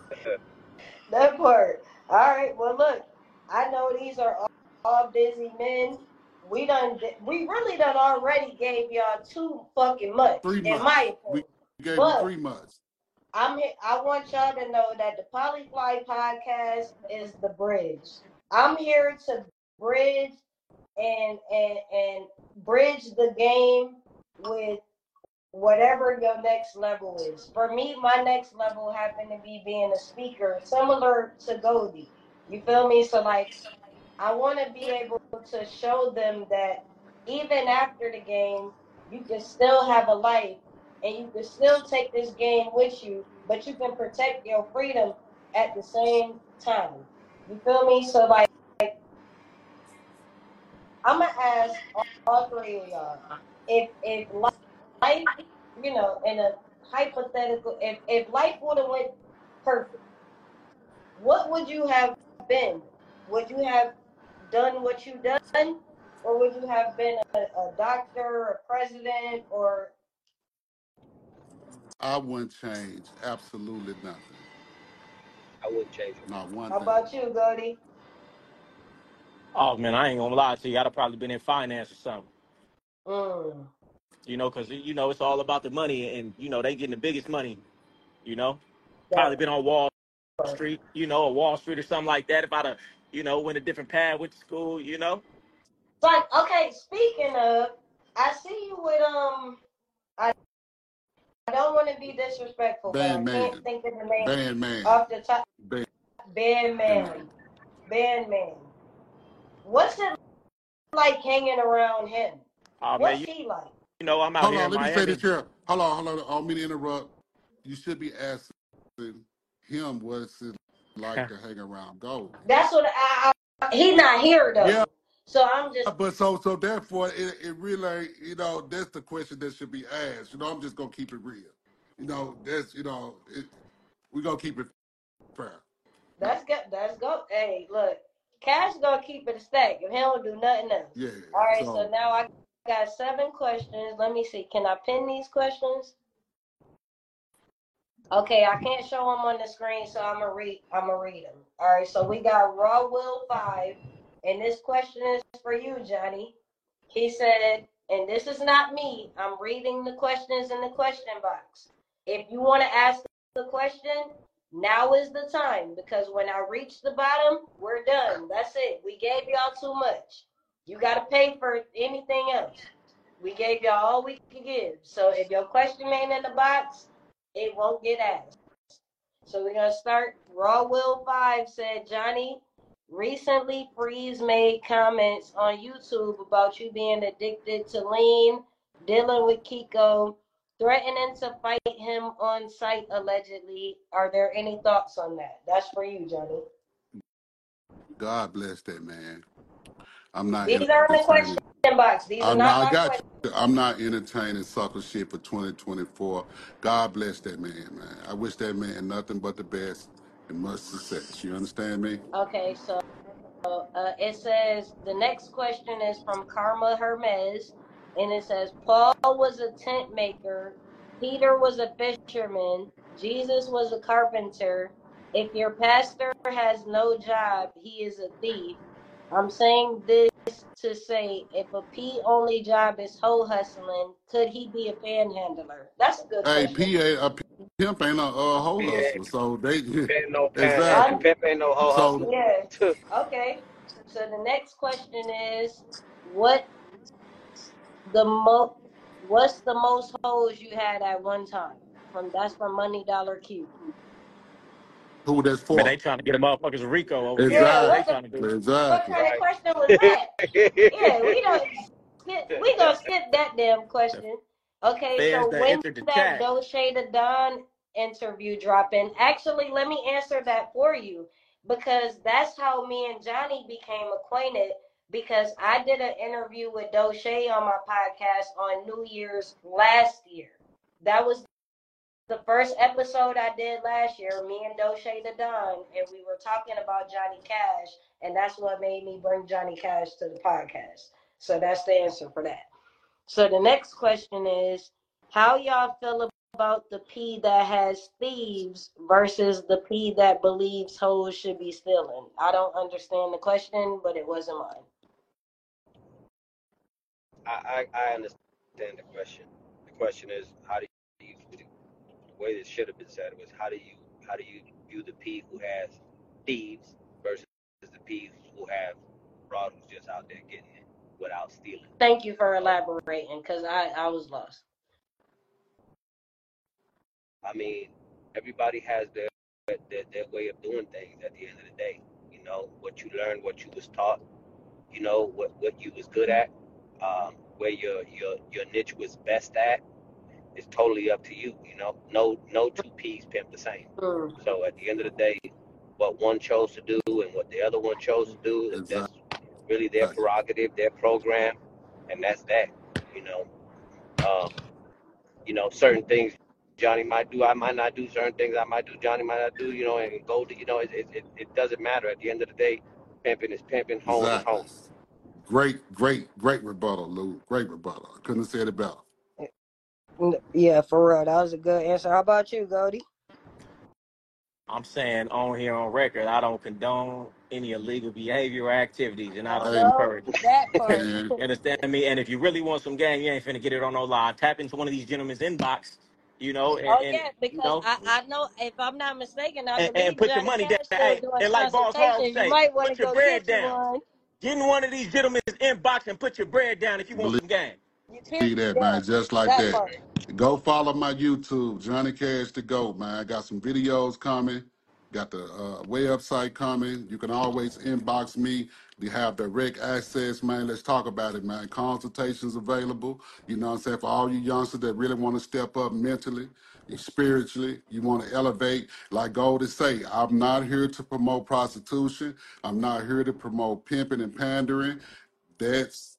That part. All right. Well, look, I know these are all, all busy men. We done. We really done already gave y'all too fucking much, Three in months. my We gave But three months. I'm. he- I want y'all to know that the Polyfly podcast is the bridge. I'm here to bridge and and and bridge the game with whatever your next level is. For me, my next level happened to be being a speaker, similar to Goldie. You feel me? So like, I want to be able to show them that even after the game, you can still have a life and you can still take this game with you, but you can protect your freedom at the same time. You feel me? So like, like I'm gonna ask all, all three of y'all if if life, you know, in a hypothetical, if if life would have went perfect, what would you have been? Would you have done what you've done, or would you have been a, a doctor, a president, or I wouldn't change absolutely nothing. I wouldn't change it. Not one how thing. about you, Goldie? Oh man, I ain't gonna lie to you. I'd have probably been in finance or something. Mm, You know, because you know it's all about the money, and you know they getting the biggest money. You know, that probably been on Wall. Street. You know, or Wall Street or something like that. If I'd have, you know, went a different path, went to school. You know, like, okay, speaking of, I see you with um. I I don't want to be disrespectful, but I Band can't man. think of the name Band man. off the top. Band, Band band man, band man. What's it like hanging around him? oh man, What's you, he like? you know I'm out Hold here on, in let me say this here. Hold on, hold on. I don't mean to interrupt. You should be asking him what's it like to hang around Goldie. That's what I. I he not here though. Yeah, so I'm just. but so so therefore it, it really you know that's the question that should be asked. You know, I'm just gonna keep it real. You know, that's you know, it, we gonna keep it fair. That's good. That's go. Hey, look, Cash gonna keep it a stack if he don't do nothing else. Yeah. All right, so So now I got seven questions. Let me see. Can I pin these questions? Okay, I can't show them on the screen, so I'm gonna read. I'm gonna read them. All right. So we got Raw Will Five, and this question is for you, Johnny. He said, and this is not me. I'm reading the questions in the question box. If you want to ask the question, now is the time because when I reach the bottom, we're done. That's it. We gave y'all too much. You got to pay for anything else. We gave y'all all we could give. So if your question ain't in the box, it won't get asked. So we're gonna start. Raw Will Five said, Johnny, recently Freeze made comments on YouTube about you being addicted to lean, dealing with Kiko, threatening to fight him on site allegedly. Are there any thoughts on that? That's for you, Johnny. God bless that man. I'm not These are in the question entertaining. box. These are I'm not not, I got questions. you. I'm not entertaining sucker shit for 2024. God bless that man, man. I wish that man nothing but the best and much success. You understand me? Okay, so uh, it says the next question is from Karma Hermes, and it says Paul was a tent maker, Peter was a fisherman, Jesus was a carpenter. If your pastor has no job, he is a thief. I'm saying this to say if a P only job is hoe hustling, could he be a panhandler? That's a good Hey, question. PA, pimp ain't a uh, hoe Yeah, hustler, so they pimp ain't no pan, exactly. pimp ain't no hoe So hustler. Yeah. Okay. So the next question is what the mo what's the most hoes you had at one time? From that's from Money Dollar Q. who that's Man, they for? trying to get a motherfuckers Rico over here. Yeah, That's what what the they trying to do. what Exactly. kind of question was that? Yeah, we don't skip we gonna skip that damn question. Okay, feds so when entered the that chat. Doche the Don interview dropping? Actually, let me answer that for you because that's how me and Johnny became acquainted. Because I did an interview with Doche on my podcast on New Year's last year. That was the first episode I did last year, me and Doche the Don, and we were talking about Johnny Cash, and that's what made me bring Johnny Cash to the podcast. So that's the answer for that. So the next question is how y'all feel about the P that has thieves versus the P that believes hoes should be stealing? I don't understand the question, but it wasn't mine. I, I I understand the question. The question is how do way this should have been said was how do you how do you view the P who has thieves versus the P who have broad who's just out there getting it without stealing. Thank you for elaborating because I, I was lost. I mean, everybody has their, their their way of doing things at the end of the day. You know, what you learned, what you was taught, you know, what, what you was good at, um, where your your your niche was best at is totally up to you. You know, no no two peas pimp the same. Hmm. So at the end of the day, what one chose to do and what the other one chose to do, that's really their Exactly. prerogative, their program, and that's that. You know, um, you know, certain things Johnny might do, I might not do. Certain things I might do, Johnny might not do. You know, and go to, you know, it it, it, it doesn't matter. At the end of the day, pimping is pimping, home is home. Great, great, great rebuttal, Lou. Great rebuttal. I couldn't have said it better. N- Yeah, for real. That was a good answer. How about you, Goldie? I'm saying on here on record, I don't condone any illegal behavior or activities, and I I don't Hey, encourage it. that part. man. You understand me? And if you really want some game, you ain't finna get it on no lie. Tap into one of these gentlemen's inbox, you know, and, Oh and yeah, you because know, I, I know if I'm not mistaken, I and, and believe put your Johnny money down. Cash still Hey, doing and like Boss Hog consultations. You say, might want to put your go bread get you down. one. Get in one of these gentlemen's inbox and put your bread down if you want Believe some game. You period. that, man. Just like that that. part. Go follow my YouTube, Johnny Cash to Go, man. I got some videos coming. Got the uh, website coming. You can always inbox me. We have direct access, man. Let's talk about it, man. Consultations available. You know what I'm saying? For all you youngsters that really want to step up mentally, spiritually, you want to elevate. Like Goldie say, I'm not here to promote prostitution. I'm not here to promote pimping and pandering. That's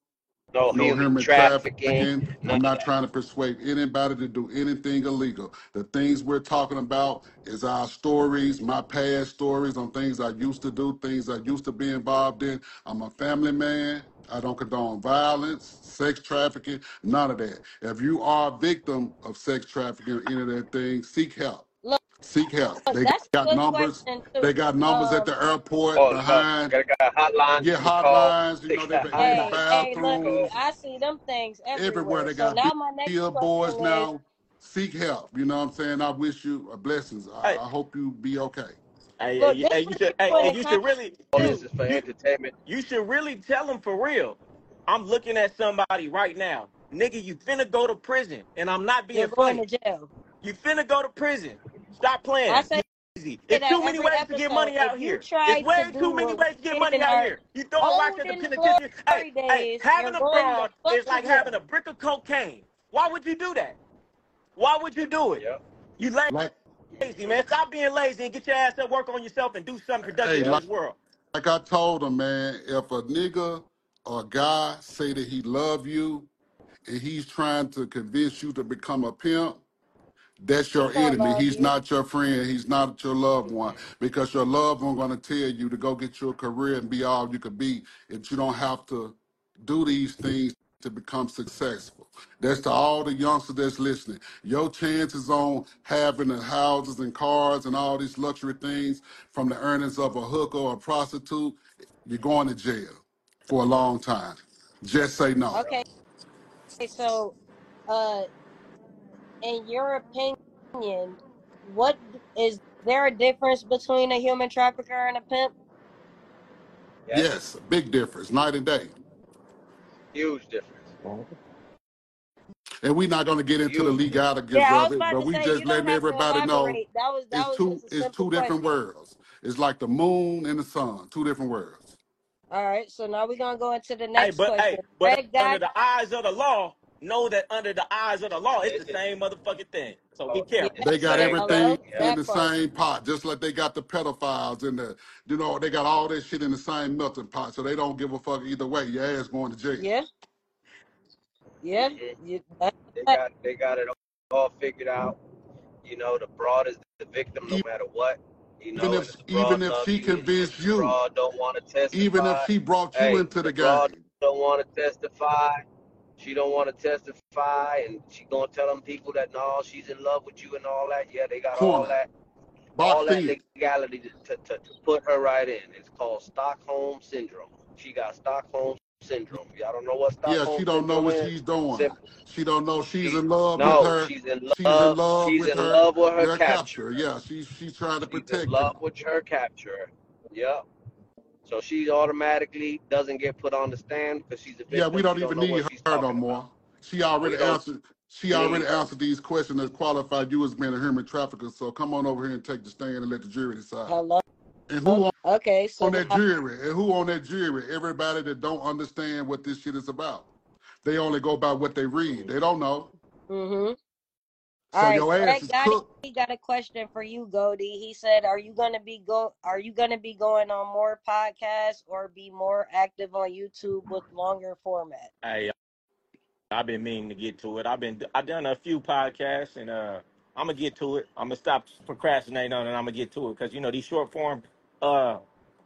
no no human trafficking, trafficking. I'm not trying to persuade anybody to do anything illegal. The things we're talking about is our stories, my past stories on things I used to do, things I used to be involved in. I'm a family man. I don't condone violence, sex trafficking, none of that. If you are a victim of sex trafficking or any of that thing, seek help. Look, Seek help. Oh, they that's a got numbers. question They got numbers at the oh. airport Oh, behind. got, got hotlines Yeah, you hotlines. You know, they got be in the hey, hotlines hey, look, bathrooms. I see them things Everywhere everywhere. they So got now my next billboards question is, now. Seek help. You know what I'm saying? I wish you a blessings. I, Hey, I hope you be okay. hey, look, hey, hey, you should, hey, people hey, you should really, All you, this is for entertainment. you should really tell them for real. I'm looking at somebody right now, nigga. You finna go to prison, and I'm not being You're going funny. to jail. You finna go to prison. Stop I playing. say Easy. that It's too many every ways to get money out here. It's try to way too many ways to get money out here. You throwing rocks at the golden penitentiary. Hey, hey, having a going the is like having a brick of cocaine. Why would you do that? Why would you do it? Yep. You Like, lazy, man. Stop being lazy and get your ass at work on yourself and do something productive hey, in Yep. like, this world. like I told him, man, if a nigga or a guy say that he love you and he's trying to convince you to become a pimp, that's your enemy. He's you. not your friend. He's not your loved one because your loved one going to tell you to go get your career and be all you could be. If you don't have to do these things to become successful. That's to all the youngsters that's listening. Your chances on having the houses and cars and all these luxury things from the earnings of a hooker or a prostitute, you're going to jail for a long time. Just say no. Okay. Okay, so uh, in your opinion, what is there a difference between a human trafficker and a pimp? Yes. Yes, big difference, night and day. Huge difference. And we're not going to get into the Huge difference. legalities Yeah, of was it, but we say just you don't letting everybody know. That was that it's two just it's two different question. worlds. It's like the moon and the sun, two different worlds. All right, so now we're gonna go into the Hey, next but hey, question. but Greg under got the eyes of the law, know that under the eyes of the law, it's the same motherfucking thing. So be yeah, careful. They got hello, everything Yeah. in the part. same pot, just like they got the pedophiles in the, you know, they got all this shit in the same melting pot, so they don't give a fuck either way. Your ass going to jail. Yeah, yeah, you, that's They that. got they got it all figured out. You know, the broad is the victim no matter what. You Even know, and if if the broad even if love she you and, and convinced the you, broad don't want to even if testify, she brought you hey, into the the broad game, don't want to testify. She don't want to testify, and she gonna tell them people that no, she's in love with you and all that. Yeah, they got all corner, that, all boxed that in. legality to, to, to, to put her right in. It's called Stockholm syndrome. She got Stockholm syndrome. Y'all don't know what stockholm Yeah, she don't know what is? she's doing. Simple. She don't know she's She in love with her. she's in She's in love. love She's with in her, love with her your capture. capture. Yeah, she's she's trying to She's in protect love you. with her capture. Yep. So she automatically doesn't get put on the stand because she's a victim. Yeah, we don't She don't even need her no talking about. She already answered. She already need her. answered these questions that qualified you as being a human trafficker. So come on over here and take the stand and let the jury decide. Hello. And who on, Okay, so on that now, jury? And who on that jury? Everybody that don't understand what this shit is about. They only go by what they read. They don't know. mm-hmm. So All right, your ass is Gotti cooked. he got a question for you, Goldie. He said, "Are you gonna be go? Are you gonna be going on more podcasts or be more active on YouTube with longer format?" Hey, I've been meaning to get to it. I've been I've done a few podcasts and uh I'm gonna get to it. I'm gonna stop procrastinating on it and I'm gonna get to it because you know these short form uh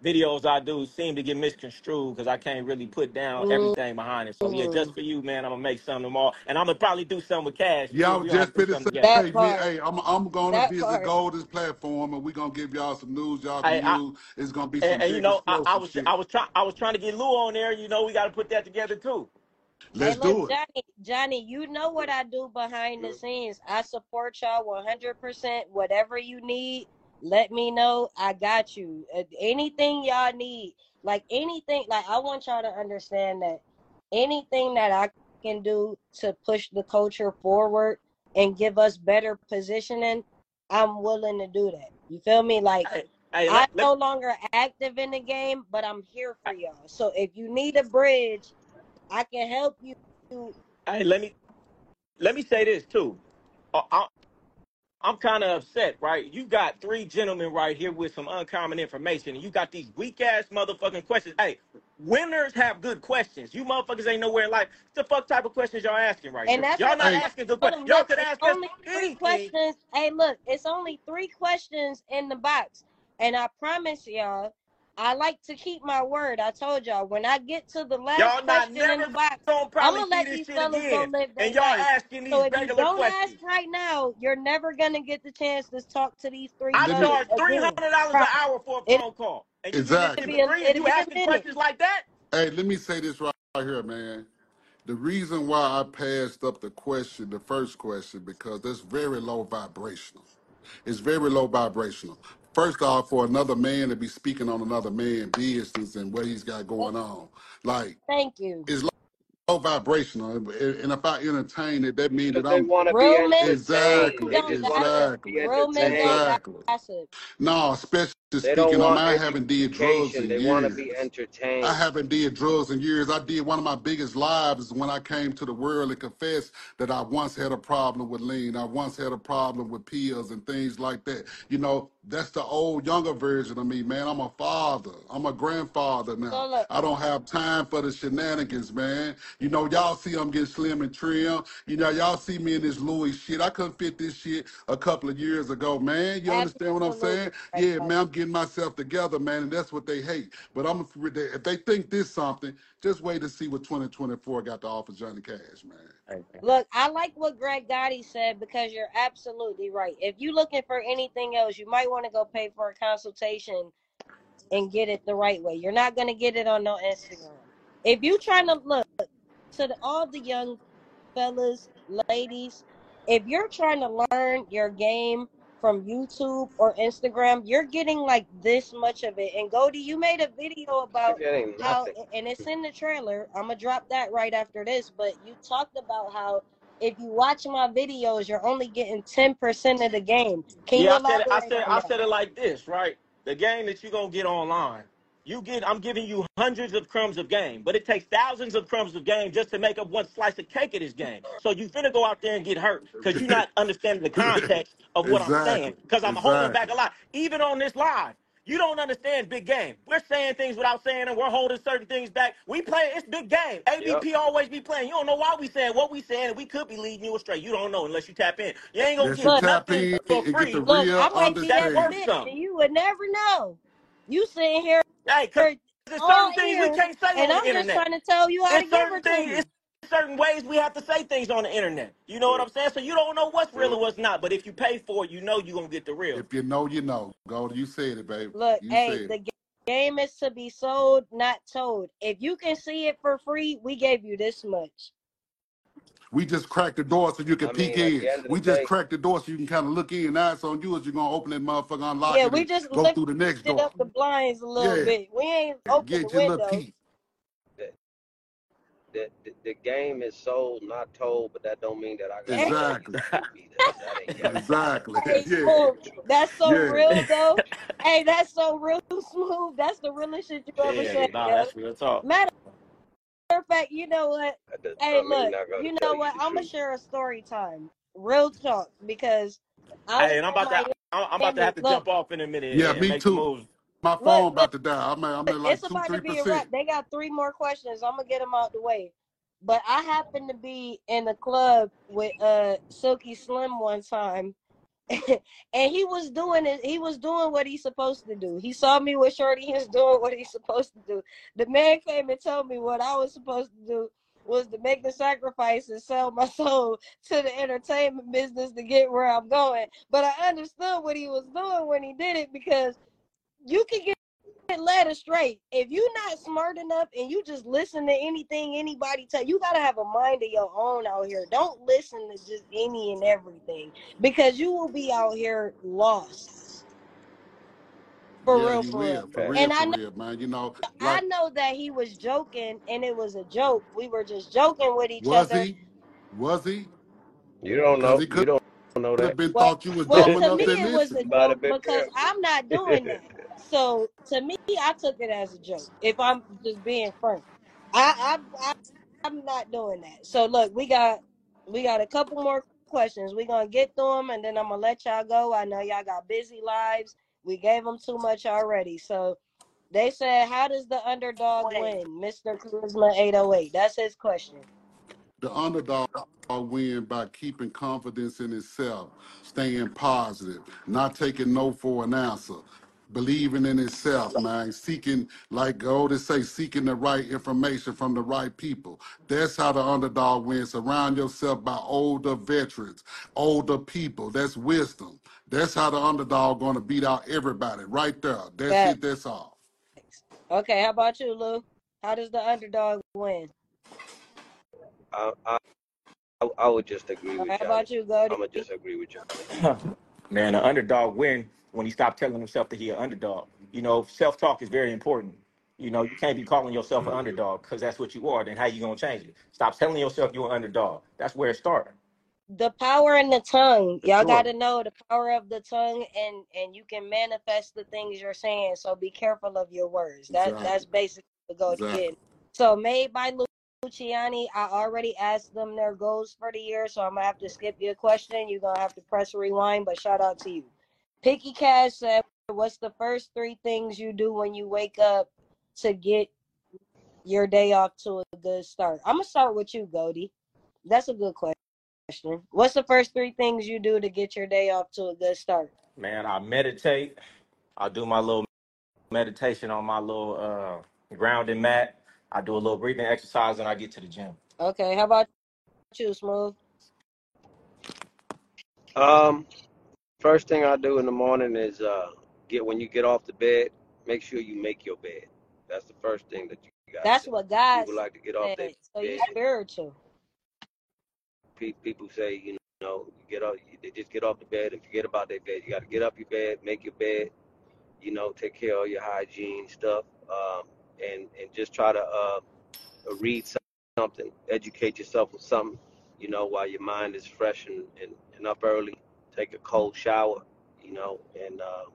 videos I do seem to get misconstrued because I can't really put down everything behind it. So yeah, just Mm, for you, man, I'm gonna make some tomorrow and I'm gonna probably do something with cash Yeah, I too. was We gonna just to put finna something say, together. that hey, vi- part. hey, I'm I'm gonna That visit part. Gold's platform and we're gonna give y'all some news y'all Hey, can I use. It's gonna be some and, and you big know I, I explosive was shit. I was trying I was trying to get Lou on there. You know we got to put that together too. Hey, Let's look, do it. Johnny, Johnny, you know what I do behind the scenes. I support y'all 100%. Whatever you need, let me know. I got you. Uh, Anything y'all need, like anything, like I want y'all to understand that anything that I can do to push the culture forward and give us better positioning, I'm willing to do that. You feel me? Like Hey, hey, I'm let, let, no longer active in the game, but I'm here for y'all. So if you need a bridge, I can help you hey, let me let me say this too. Uh, I, I'm kind of upset, right? You got three gentlemen right here with some uncommon information, and you got these weak ass motherfucking questions. Hey, winners have good questions. You motherfuckers ain't nowhere in life. What the fuck type of questions y'all asking right And here? that's Y'all what not I Hey, asking good told questions. him. Y'all Look, could it's ask us only three anything. questions. Hey, look, it's only three questions in the box. And I promise y'all, I like to keep my word. I told y'all, when I get to the last Y'all not question in the box, gonna I'm gonna let these shit fellas go live their and y'all life. asking So these if you regular don't ask right now, you're never gonna get the chance to talk to these three I let me brothers charge three again. hundred dollars an hour for a It phone call, and you getting this shit it'll exactly. be a free, and it'll you be asking questions like that? Hey, let me say this right, right here, man. The reason why I passed up the question, the first question, because that's very low vibrational. It's very low vibrational. First off, for another man to be speaking on another man business and what he's got going on, like Thank you. it's low vibrational. And and if I entertain it, that means Because that they I'm want to be Real entertained. exactly, They don't just want to gossip. be exactly, Real don't entertained. exactly. gossip. No, especially They don't speaking on, want I haven't did drugs education. in They want to be years. I entertained. haven't did drugs in years. I did one of my biggest lives when I came to the world and confessed that I once had a problem with lean. I once had a problem with pills and things like that. You know, that's the old younger version of me, man. I'm a father. I'm a grandfather So now. look, I don't have time for the shenanigans, man. You know, y'all see I'm getting slim and trim. You know, y'all see me in this Louis shit. I couldn't fit this shit a couple of years ago, man. You understand what I'm saying? Yeah, man, I'm getting myself together, man, and that's what they hate. But I'm if they think this something, just wait to see what 2024 got to offer Johnny Cash, man. Look, I like what Greg Gotti said because you're absolutely right. If you're looking for anything else, you might want to go pay for a consultation and get it the right way. You're not gonna get it on no Instagram. If you're trying to look to the, all the young fellas, ladies, if you're trying to learn your game from YouTube or Instagram, you're getting like this much of it. And Goldie, you made a video about how, and it's in the trailer. I'm gonna drop that right after this. But you talked about how if you watch my videos, you're only getting 10% of the game. Can you Yeah, I said it. I said I said it like this, right? The game that you're gonna get online, you get. I'm giving you hundreds of crumbs of game, but it takes thousands of crumbs of game just to make up one slice of cake of this game. So you finna go out there and get hurt because you're not understanding the context of what I'm saying. Because I'm holding back a lot, even on this live. You don't understand big game. We're saying things without saying them. We're holding certain things back. We play, it's big game. Yep. ABP always be playing. You don't know why we saying what we saying, and we could be leading you astray. You don't know unless you tap in. You ain't gonna Yes, you get Look, tap nothing in for and get the free look, real I might be that's that worth understanding. bitch, something. and you would never know. You sitting here Hey, cause there's all certain things we ears, can't say and on the I'm just internet. trying to tell you how to It's give her certain to things, me. it's certain ways we have to say things on the internet. You know what I'm saying? So you don't know what's real and what's not. But if you pay for it, you know you're gonna get the real. If you know, you know. Go, you said it, baby. Look, You hey, said the it. ga- game is to be sold, not told. If you can see it for free, we gave you this much. We just cracked the door so you can I peek mean, in. the end of We just day, cracked the door so you can kind of look in. Now it's on you as you're gonna open that motherfucker, unlock Yeah, it, we just go through the next door. up the blinds a little Yeah, bit. We ain't open the get your little window. the, the, the, the game is sold, not told, but that don't mean that I gotta tell you Exactly. That Exactly. Hey, yeah. That's so Yeah. real though. Hey, that's so real smooth. That's the realest shit you ever Yeah, said, nah, yo. that's real talk. Matter of fact, you know what? Hey, look, you know what? I'm gonna share a story time. Real talk, because I hey, and I'm about to I'm, I'm about to have to Look, jump off in a minute Yeah, and, and me too. moves. My phone look. about to die. I'm at, I'm at like It's two, about three to be a wrap. They got three more questions. I'm gonna get them out the way. But I happened to be in a club with uh Silky Slim one time, and he was doing it. He was doing what he's supposed to do. He saw me with Shorty. He was doing what he's supposed to do. The man came and told me what I was supposed to do was to make the sacrifice and sell my soul to the entertainment business to get where I'm going. But I understood what he was doing when he did it because you can get led astray. If you're not smart enough and you just listen to anything anybody tell you, gotta have a mind of your own out here. Don't listen to just any and everything because you will be out here lost. For Yeah, real, you for real. For Facts. real, And I know real, man. You know, I know that he was joking and it was a joke. We were just joking with each was other. he? Was he? You don't know. he You don't know that. been Well, thought you was well, dumb to enough me to it was a joke because. I'm not doing that. So to me, I took it as a joke. If I'm just being frank, I I, I I'm not doing that. So look, we got we got a couple more questions. We're gonna get through them, and then I'm gonna let y'all go. I know y'all got busy lives. We gave them too much already. So they said, "How does the underdog win?" Mister Charisma 808. That's his question. The underdog win by keeping confidence in itself, staying positive, not taking no for an answer, believing in itself, man, seeking, like Goldie say, seeking the right information from the right people. That's how the underdog wins. Surround yourself by older veterans, older people. That's wisdom. That's how the underdog gonna beat out everybody right there. That's Facts. it. That's all. Okay, how about you, Lou? How does the underdog win? I, I I would just agree with you. how y'all. about you, I'm Goldie? gonna just agree with y'all. Man, an underdog win when he stopped telling himself that he an underdog. You know, self talk is very important. You know, you can't be calling yourself an mm-hmm. underdog because that's what you are. Then how you gonna change it? Stop telling yourself you're an underdog. That's where it started. the power in the tongue For y'all sure. got to know the power of the tongue and and you can manifest the things you're saying so be careful of your words that Exactly. that's basically the go to get so made by Luciani i already asked them their goals for the year so i'm gonna have to skip your question you're gonna have to press rewind but shout out to you picky cash said what's the first three things you do when you wake up to get your day off to a good start i'm gonna start with you Goldie. that's a good question question. What's the first three things you do to get your day off to a good start? Man, I meditate. I do my little meditation on my little uh, grounding mat. I do a little breathing exercise and I get to the gym. Okay, how about you, Smoov? Um, first thing I do in the morning is uh get when you get off the bed, make sure you make your bed. That's the first thing that you got That's what God People like to get off their said. So you bed. spiritual. Pe- People say, you know, you get off, they just get off the bed and forget about their bed. You got to get up your bed, make your bed, you know, take care of your hygiene stuff, um, and and just try to uh, read something, educate yourself with something, you know, while your mind is fresh and, and, and up early. Take a cold shower, you know, and uh,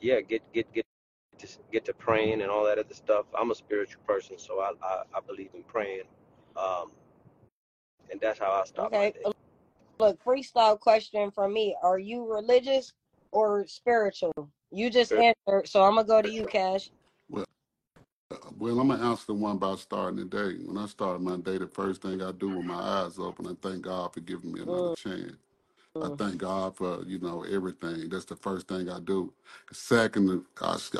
yeah, get get get to get to praying and all that other stuff. I'm a spiritual person, so I I, I believe in praying, um, and that's how I start my Okay. day. Look, freestyle question from me. Are you religious or spiritual? You just answered, so I'm gonna go to you, Cash. Well, uh, well, I'm gonna answer the one about starting the day. When I start my day, the first thing I do with my eyes open, I thank God for giving me another chance. I Mm, thank God for you know everything. That's the first thing I do. Second,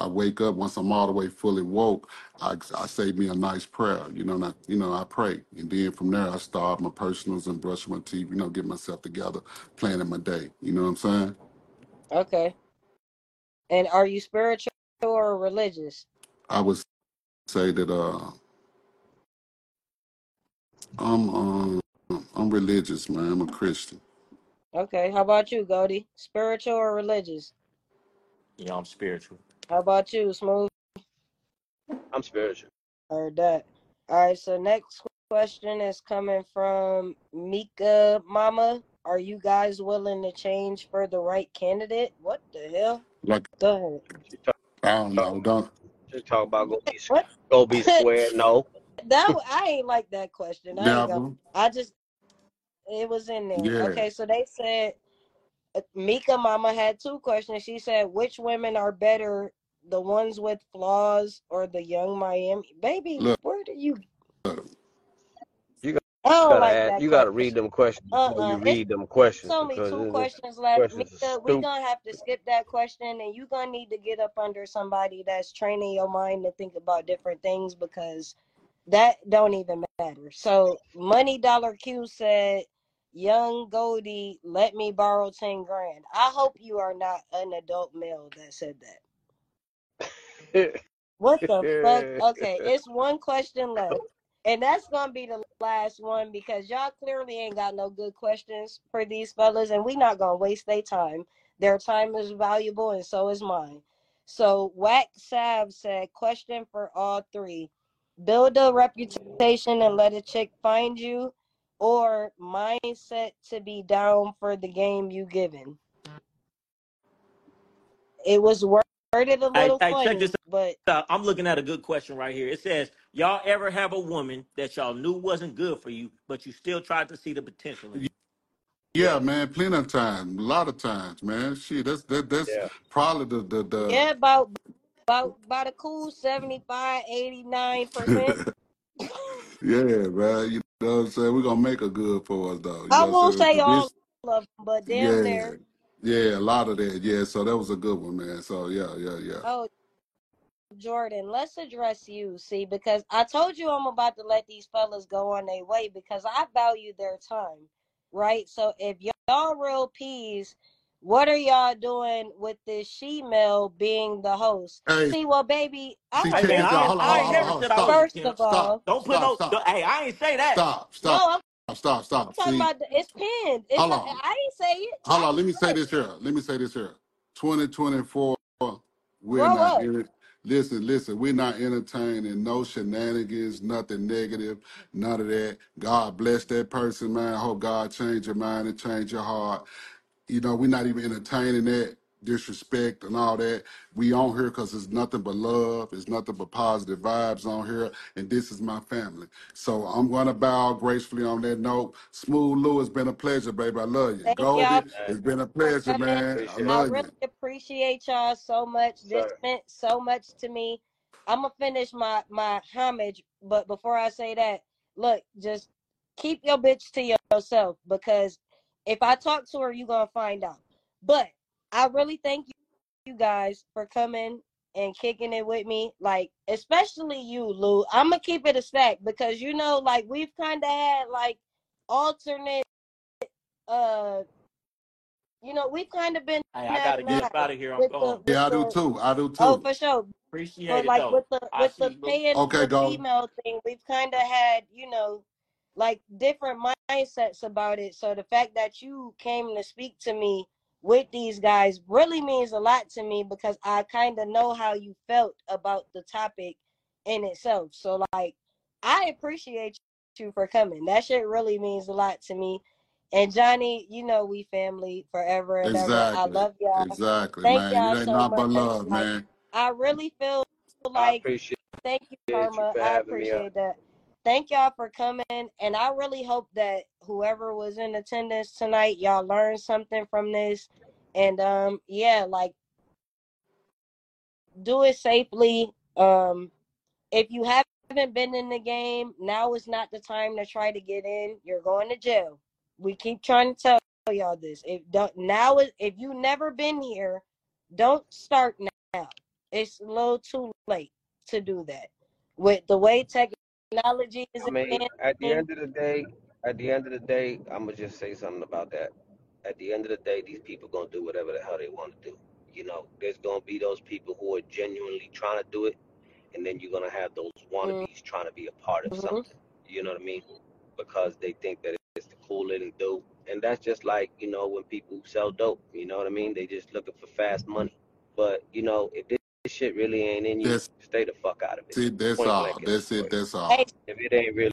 I wake up once I'm all the way fully woke. I, I say me a nice prayer. You know, and I, you know I pray, and then from there I start my personals and brush my teeth. You know, get myself together, planning my day. You know what I'm saying? Okay. And are you spiritual or religious? I would say that uh, I'm um, I'm religious, man. I'm a Christian. Okay. How about you, Goldie? Spiritual or religious? Yeah, I'm spiritual. How about you, Smoov? I'm spiritual. Heard that. All right. So next question is coming from Mika Mama. Are you guys willing to change for the right candidate? What the hell? Like Go ahead. She talk, I don't know, don't she talk about go be What? go be square. No, that I ain't like that question. I ain't gonna. I just it was in there. Yeah, Okay, so they said uh, Mika Mama had two questions. She said, "Which women are better, the ones with flaws or the young Miami baby? look, Where do you? you got, I gotta like you gotta read them questions Uh before you read them it's questions only because two it, it, questions left. Mika, we stupid. gonna have to skip that question, and you're gonna need to get up under somebody that's training your mind to think about different things because that don't even matter. So Money Dollar Q said, "Young Goldie, let me borrow ten grand." I hope you are not an adult male that said that. What the fuck? Okay, it's one question left. And that's gonna be the last one because y'all clearly ain't got no good questions for these fellas, and we not gonna waste their time. Their time is valuable, and so is mine. So Whack Sav said, question for all three: build a reputation and let a chick find you, or mindset to be down for the game you given. It was worded a Hey, little hey, check this funny, but out. I'm looking at a good question right here. It says, "Y'all ever have a woman that y'all knew wasn't good for you, but you still tried to see the potential in?" Yeah, man, plenty of times, a lot of times, man. Shit, that's that that's Yeah. probably the the, the Yeah, about about about a cool 75, 89 percent. yeah, man. You know what I'm saying? We're gonna make it good for us though. You I know what won't saying? say all of them, but damn yeah, near. yeah, a lot of that. Yeah, so that was a good one, man. So yeah, yeah, yeah. Oh, Jordan, let's address you. See, because I told you I'm about to let these fellas go on their way because I value their time, right? So if y'all real peas, what are y'all doing with this she-male being the host? Hey, See, well, baby, I see, want Hey check man, this to out. I Hold I on, right. never said I was a stop, First of all, stop, Don't put stop, no. stop, the- Hey, I ain't say that. stop, no, stop, I'm stop, stop. talking See, about the, it's pinned. It's hold not, on. I ain't say it. Hold on, let me say say this here. Let me say this here. 2024, we're Grow not in it. Listen, listen, we're not entertaining no shenanigans, nothing negative, none of that. God bless that person, man. I hope God change your mind and change your heart. You know, we're not even entertaining that disrespect and all that. We on here because it's nothing but love. It's nothing but positive vibes on here. And this is my family. So I'm going to bow gracefully on that note. Smoov Lou, it's been a pleasure, baby. I love you. Thank y'all Goldie, it's been a pleasure, man. I appreciate. I love really you. appreciate y'all so much. This Sir. meant so much to me. I'm gonna finish my my homage, but before I say that, look, just keep your bitch to yourself because if I talk to her, you're gonna find out. But I really thank you, you guys for coming and kicking it with me. Like especially you, Lou. I'm gonna keep it a stack because you know, like we've kind of had like alternate uh you know, we've kind of been Hey, I gotta get up out of here. I'm with the going. Yeah, I do too. I do too. oh too. for sure. Appreciate But it like though. with the with see the paying Okay, the Goldie. female thing, we've kind of had you know like different mindsets about it. So the fact that you came to speak to me with these guys really means a lot to me because I kind of know how you felt about the topic in itself. So like I appreciate you for coming. That shit really means a lot to me. And Johnny, you know we family forever and ever. I love y'all. Exactly, Thank man. y'all It ain't so not but much. love, Like man. I really feel I like appreciate thank you, you Karma. for I having me up. appreciate that. Thank y'all for coming. And I really hope that whoever was in attendance tonight, y'all learned something from this. And um, yeah, like do it safely. Um, if you haven't been in the game, now is not the time to try to get in. You're going to jail. We keep trying to tell y'all this. If don't now is if you never been here, don't start now. It's a little too late to do that. With the way technology is I mean, at the end of the day, at the end of the day, I'm gonna just say something about that. At the end of the day, these people gonna do whatever the hell they want to do. You know, there's gonna be those people who are genuinely trying to do it, and then you're gonna have those wannabes trying to be a part of mhm. something. You know what I mean? Because they think that it's the cool little dope, and that's just like you know when people sell dope. You know what I mean? They just looking for fast money. But you know, if this shit really ain't in you, That's stay the fuck out of it. it. That's Point all. That's it. story. That's all. Hey, If it ain't really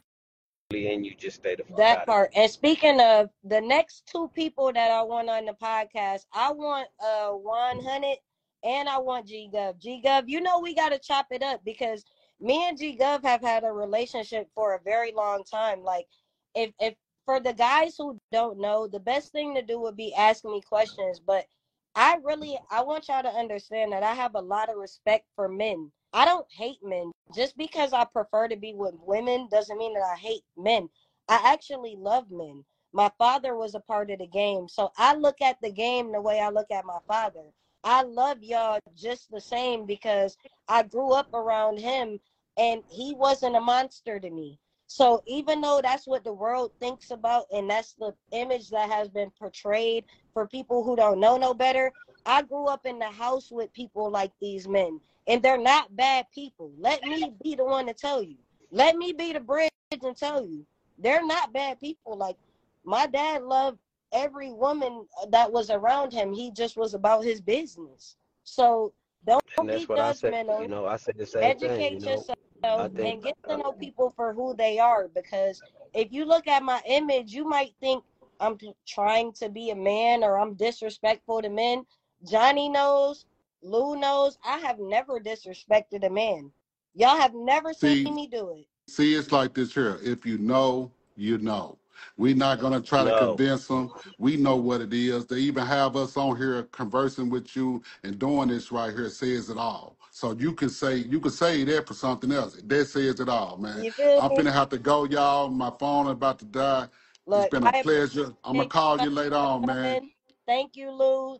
in you, just stay the fuck that out of it. That part. And speaking of the next two people that I want on the podcast, I want uh 100 and I want G Gov. G Gov, you know we got to chop it up because me and G Gov have had a relationship for a very long time. Like if if for the guys who don't know, the best thing to do would be ask me questions, but I really I want y'all to understand that I have a lot of respect for men. I don't hate men. Just because I prefer to be with women doesn't mean that I hate men. I actually love men. My father was a part of the game. So I look at the game the way I look at my father. I love y'all just the same because I grew up around him and he wasn't a monster to me. So even though that's what the world thinks about and that's the image that has been portrayed for people who don't know no better, I grew up in the house with people like these men and they're not bad people. Let me be the one to tell you. Let me be the bridge and tell you. They're not bad people. Like my dad loved every woman that was around him. He just was about his business. So don't And be that's what I say. You know, I say the same thing. You know, I yourself think and get to know people for who they are. Because if you look at my image, you might think I'm t- trying to be a man or I'm disrespectful to men. Johnny knows, Lou knows, I have never disrespected a man. Y'all have never seen me do it. see, it's like this here. If you know, you know. We're not gonna try to convince them. We know what it is. They even have us on here conversing with you and doing this right here says it all. So you can say you can say that for something else. That says it all, man. I'm finna have to go, y'all. My phone about to die. It's Look, been I a pleasure. I'm gonna call you you later on, man. Thank you, Lou.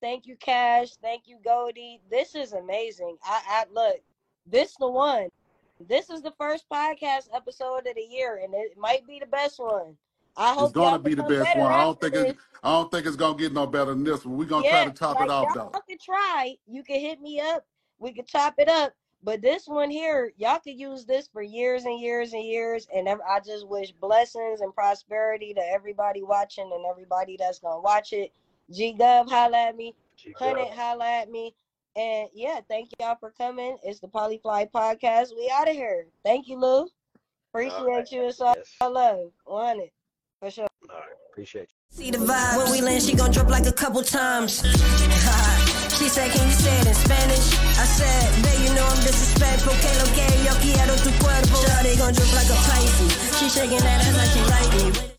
Thank you, Cash. Thank you, Goldie. This is amazing. I, I look, this the one. This is the first podcast episode of the year, and it might be the best one. I It's gonna be the best one. I don't think it. I don't think it's gonna get no better than this one. We're gonna try to top like it off y'all though. can try. You can hit me up. We could chop it up. But this one here, y'all could use this for years and years and years. And I just wish blessings and prosperity to everybody watching and everybody that's gonna watch it. G Gov, holla at me. Hundred, holla at me. And yeah, thank y'all for coming. It's the Polyfly Podcast. We out of here. Thank you, Lou. Appreciate right. you. It's all Yes. love. Want it. For sure. All right. Appreciate you. See the vibe when we land, she gon' drop like a couple times. she said, Can you say it in Spanish? I said, Babe, you know I'm disrespectful. Que lo que yo quiero tu cuerpo. Shawty gon' drip like a Pisces. She shaking that ass like she like me.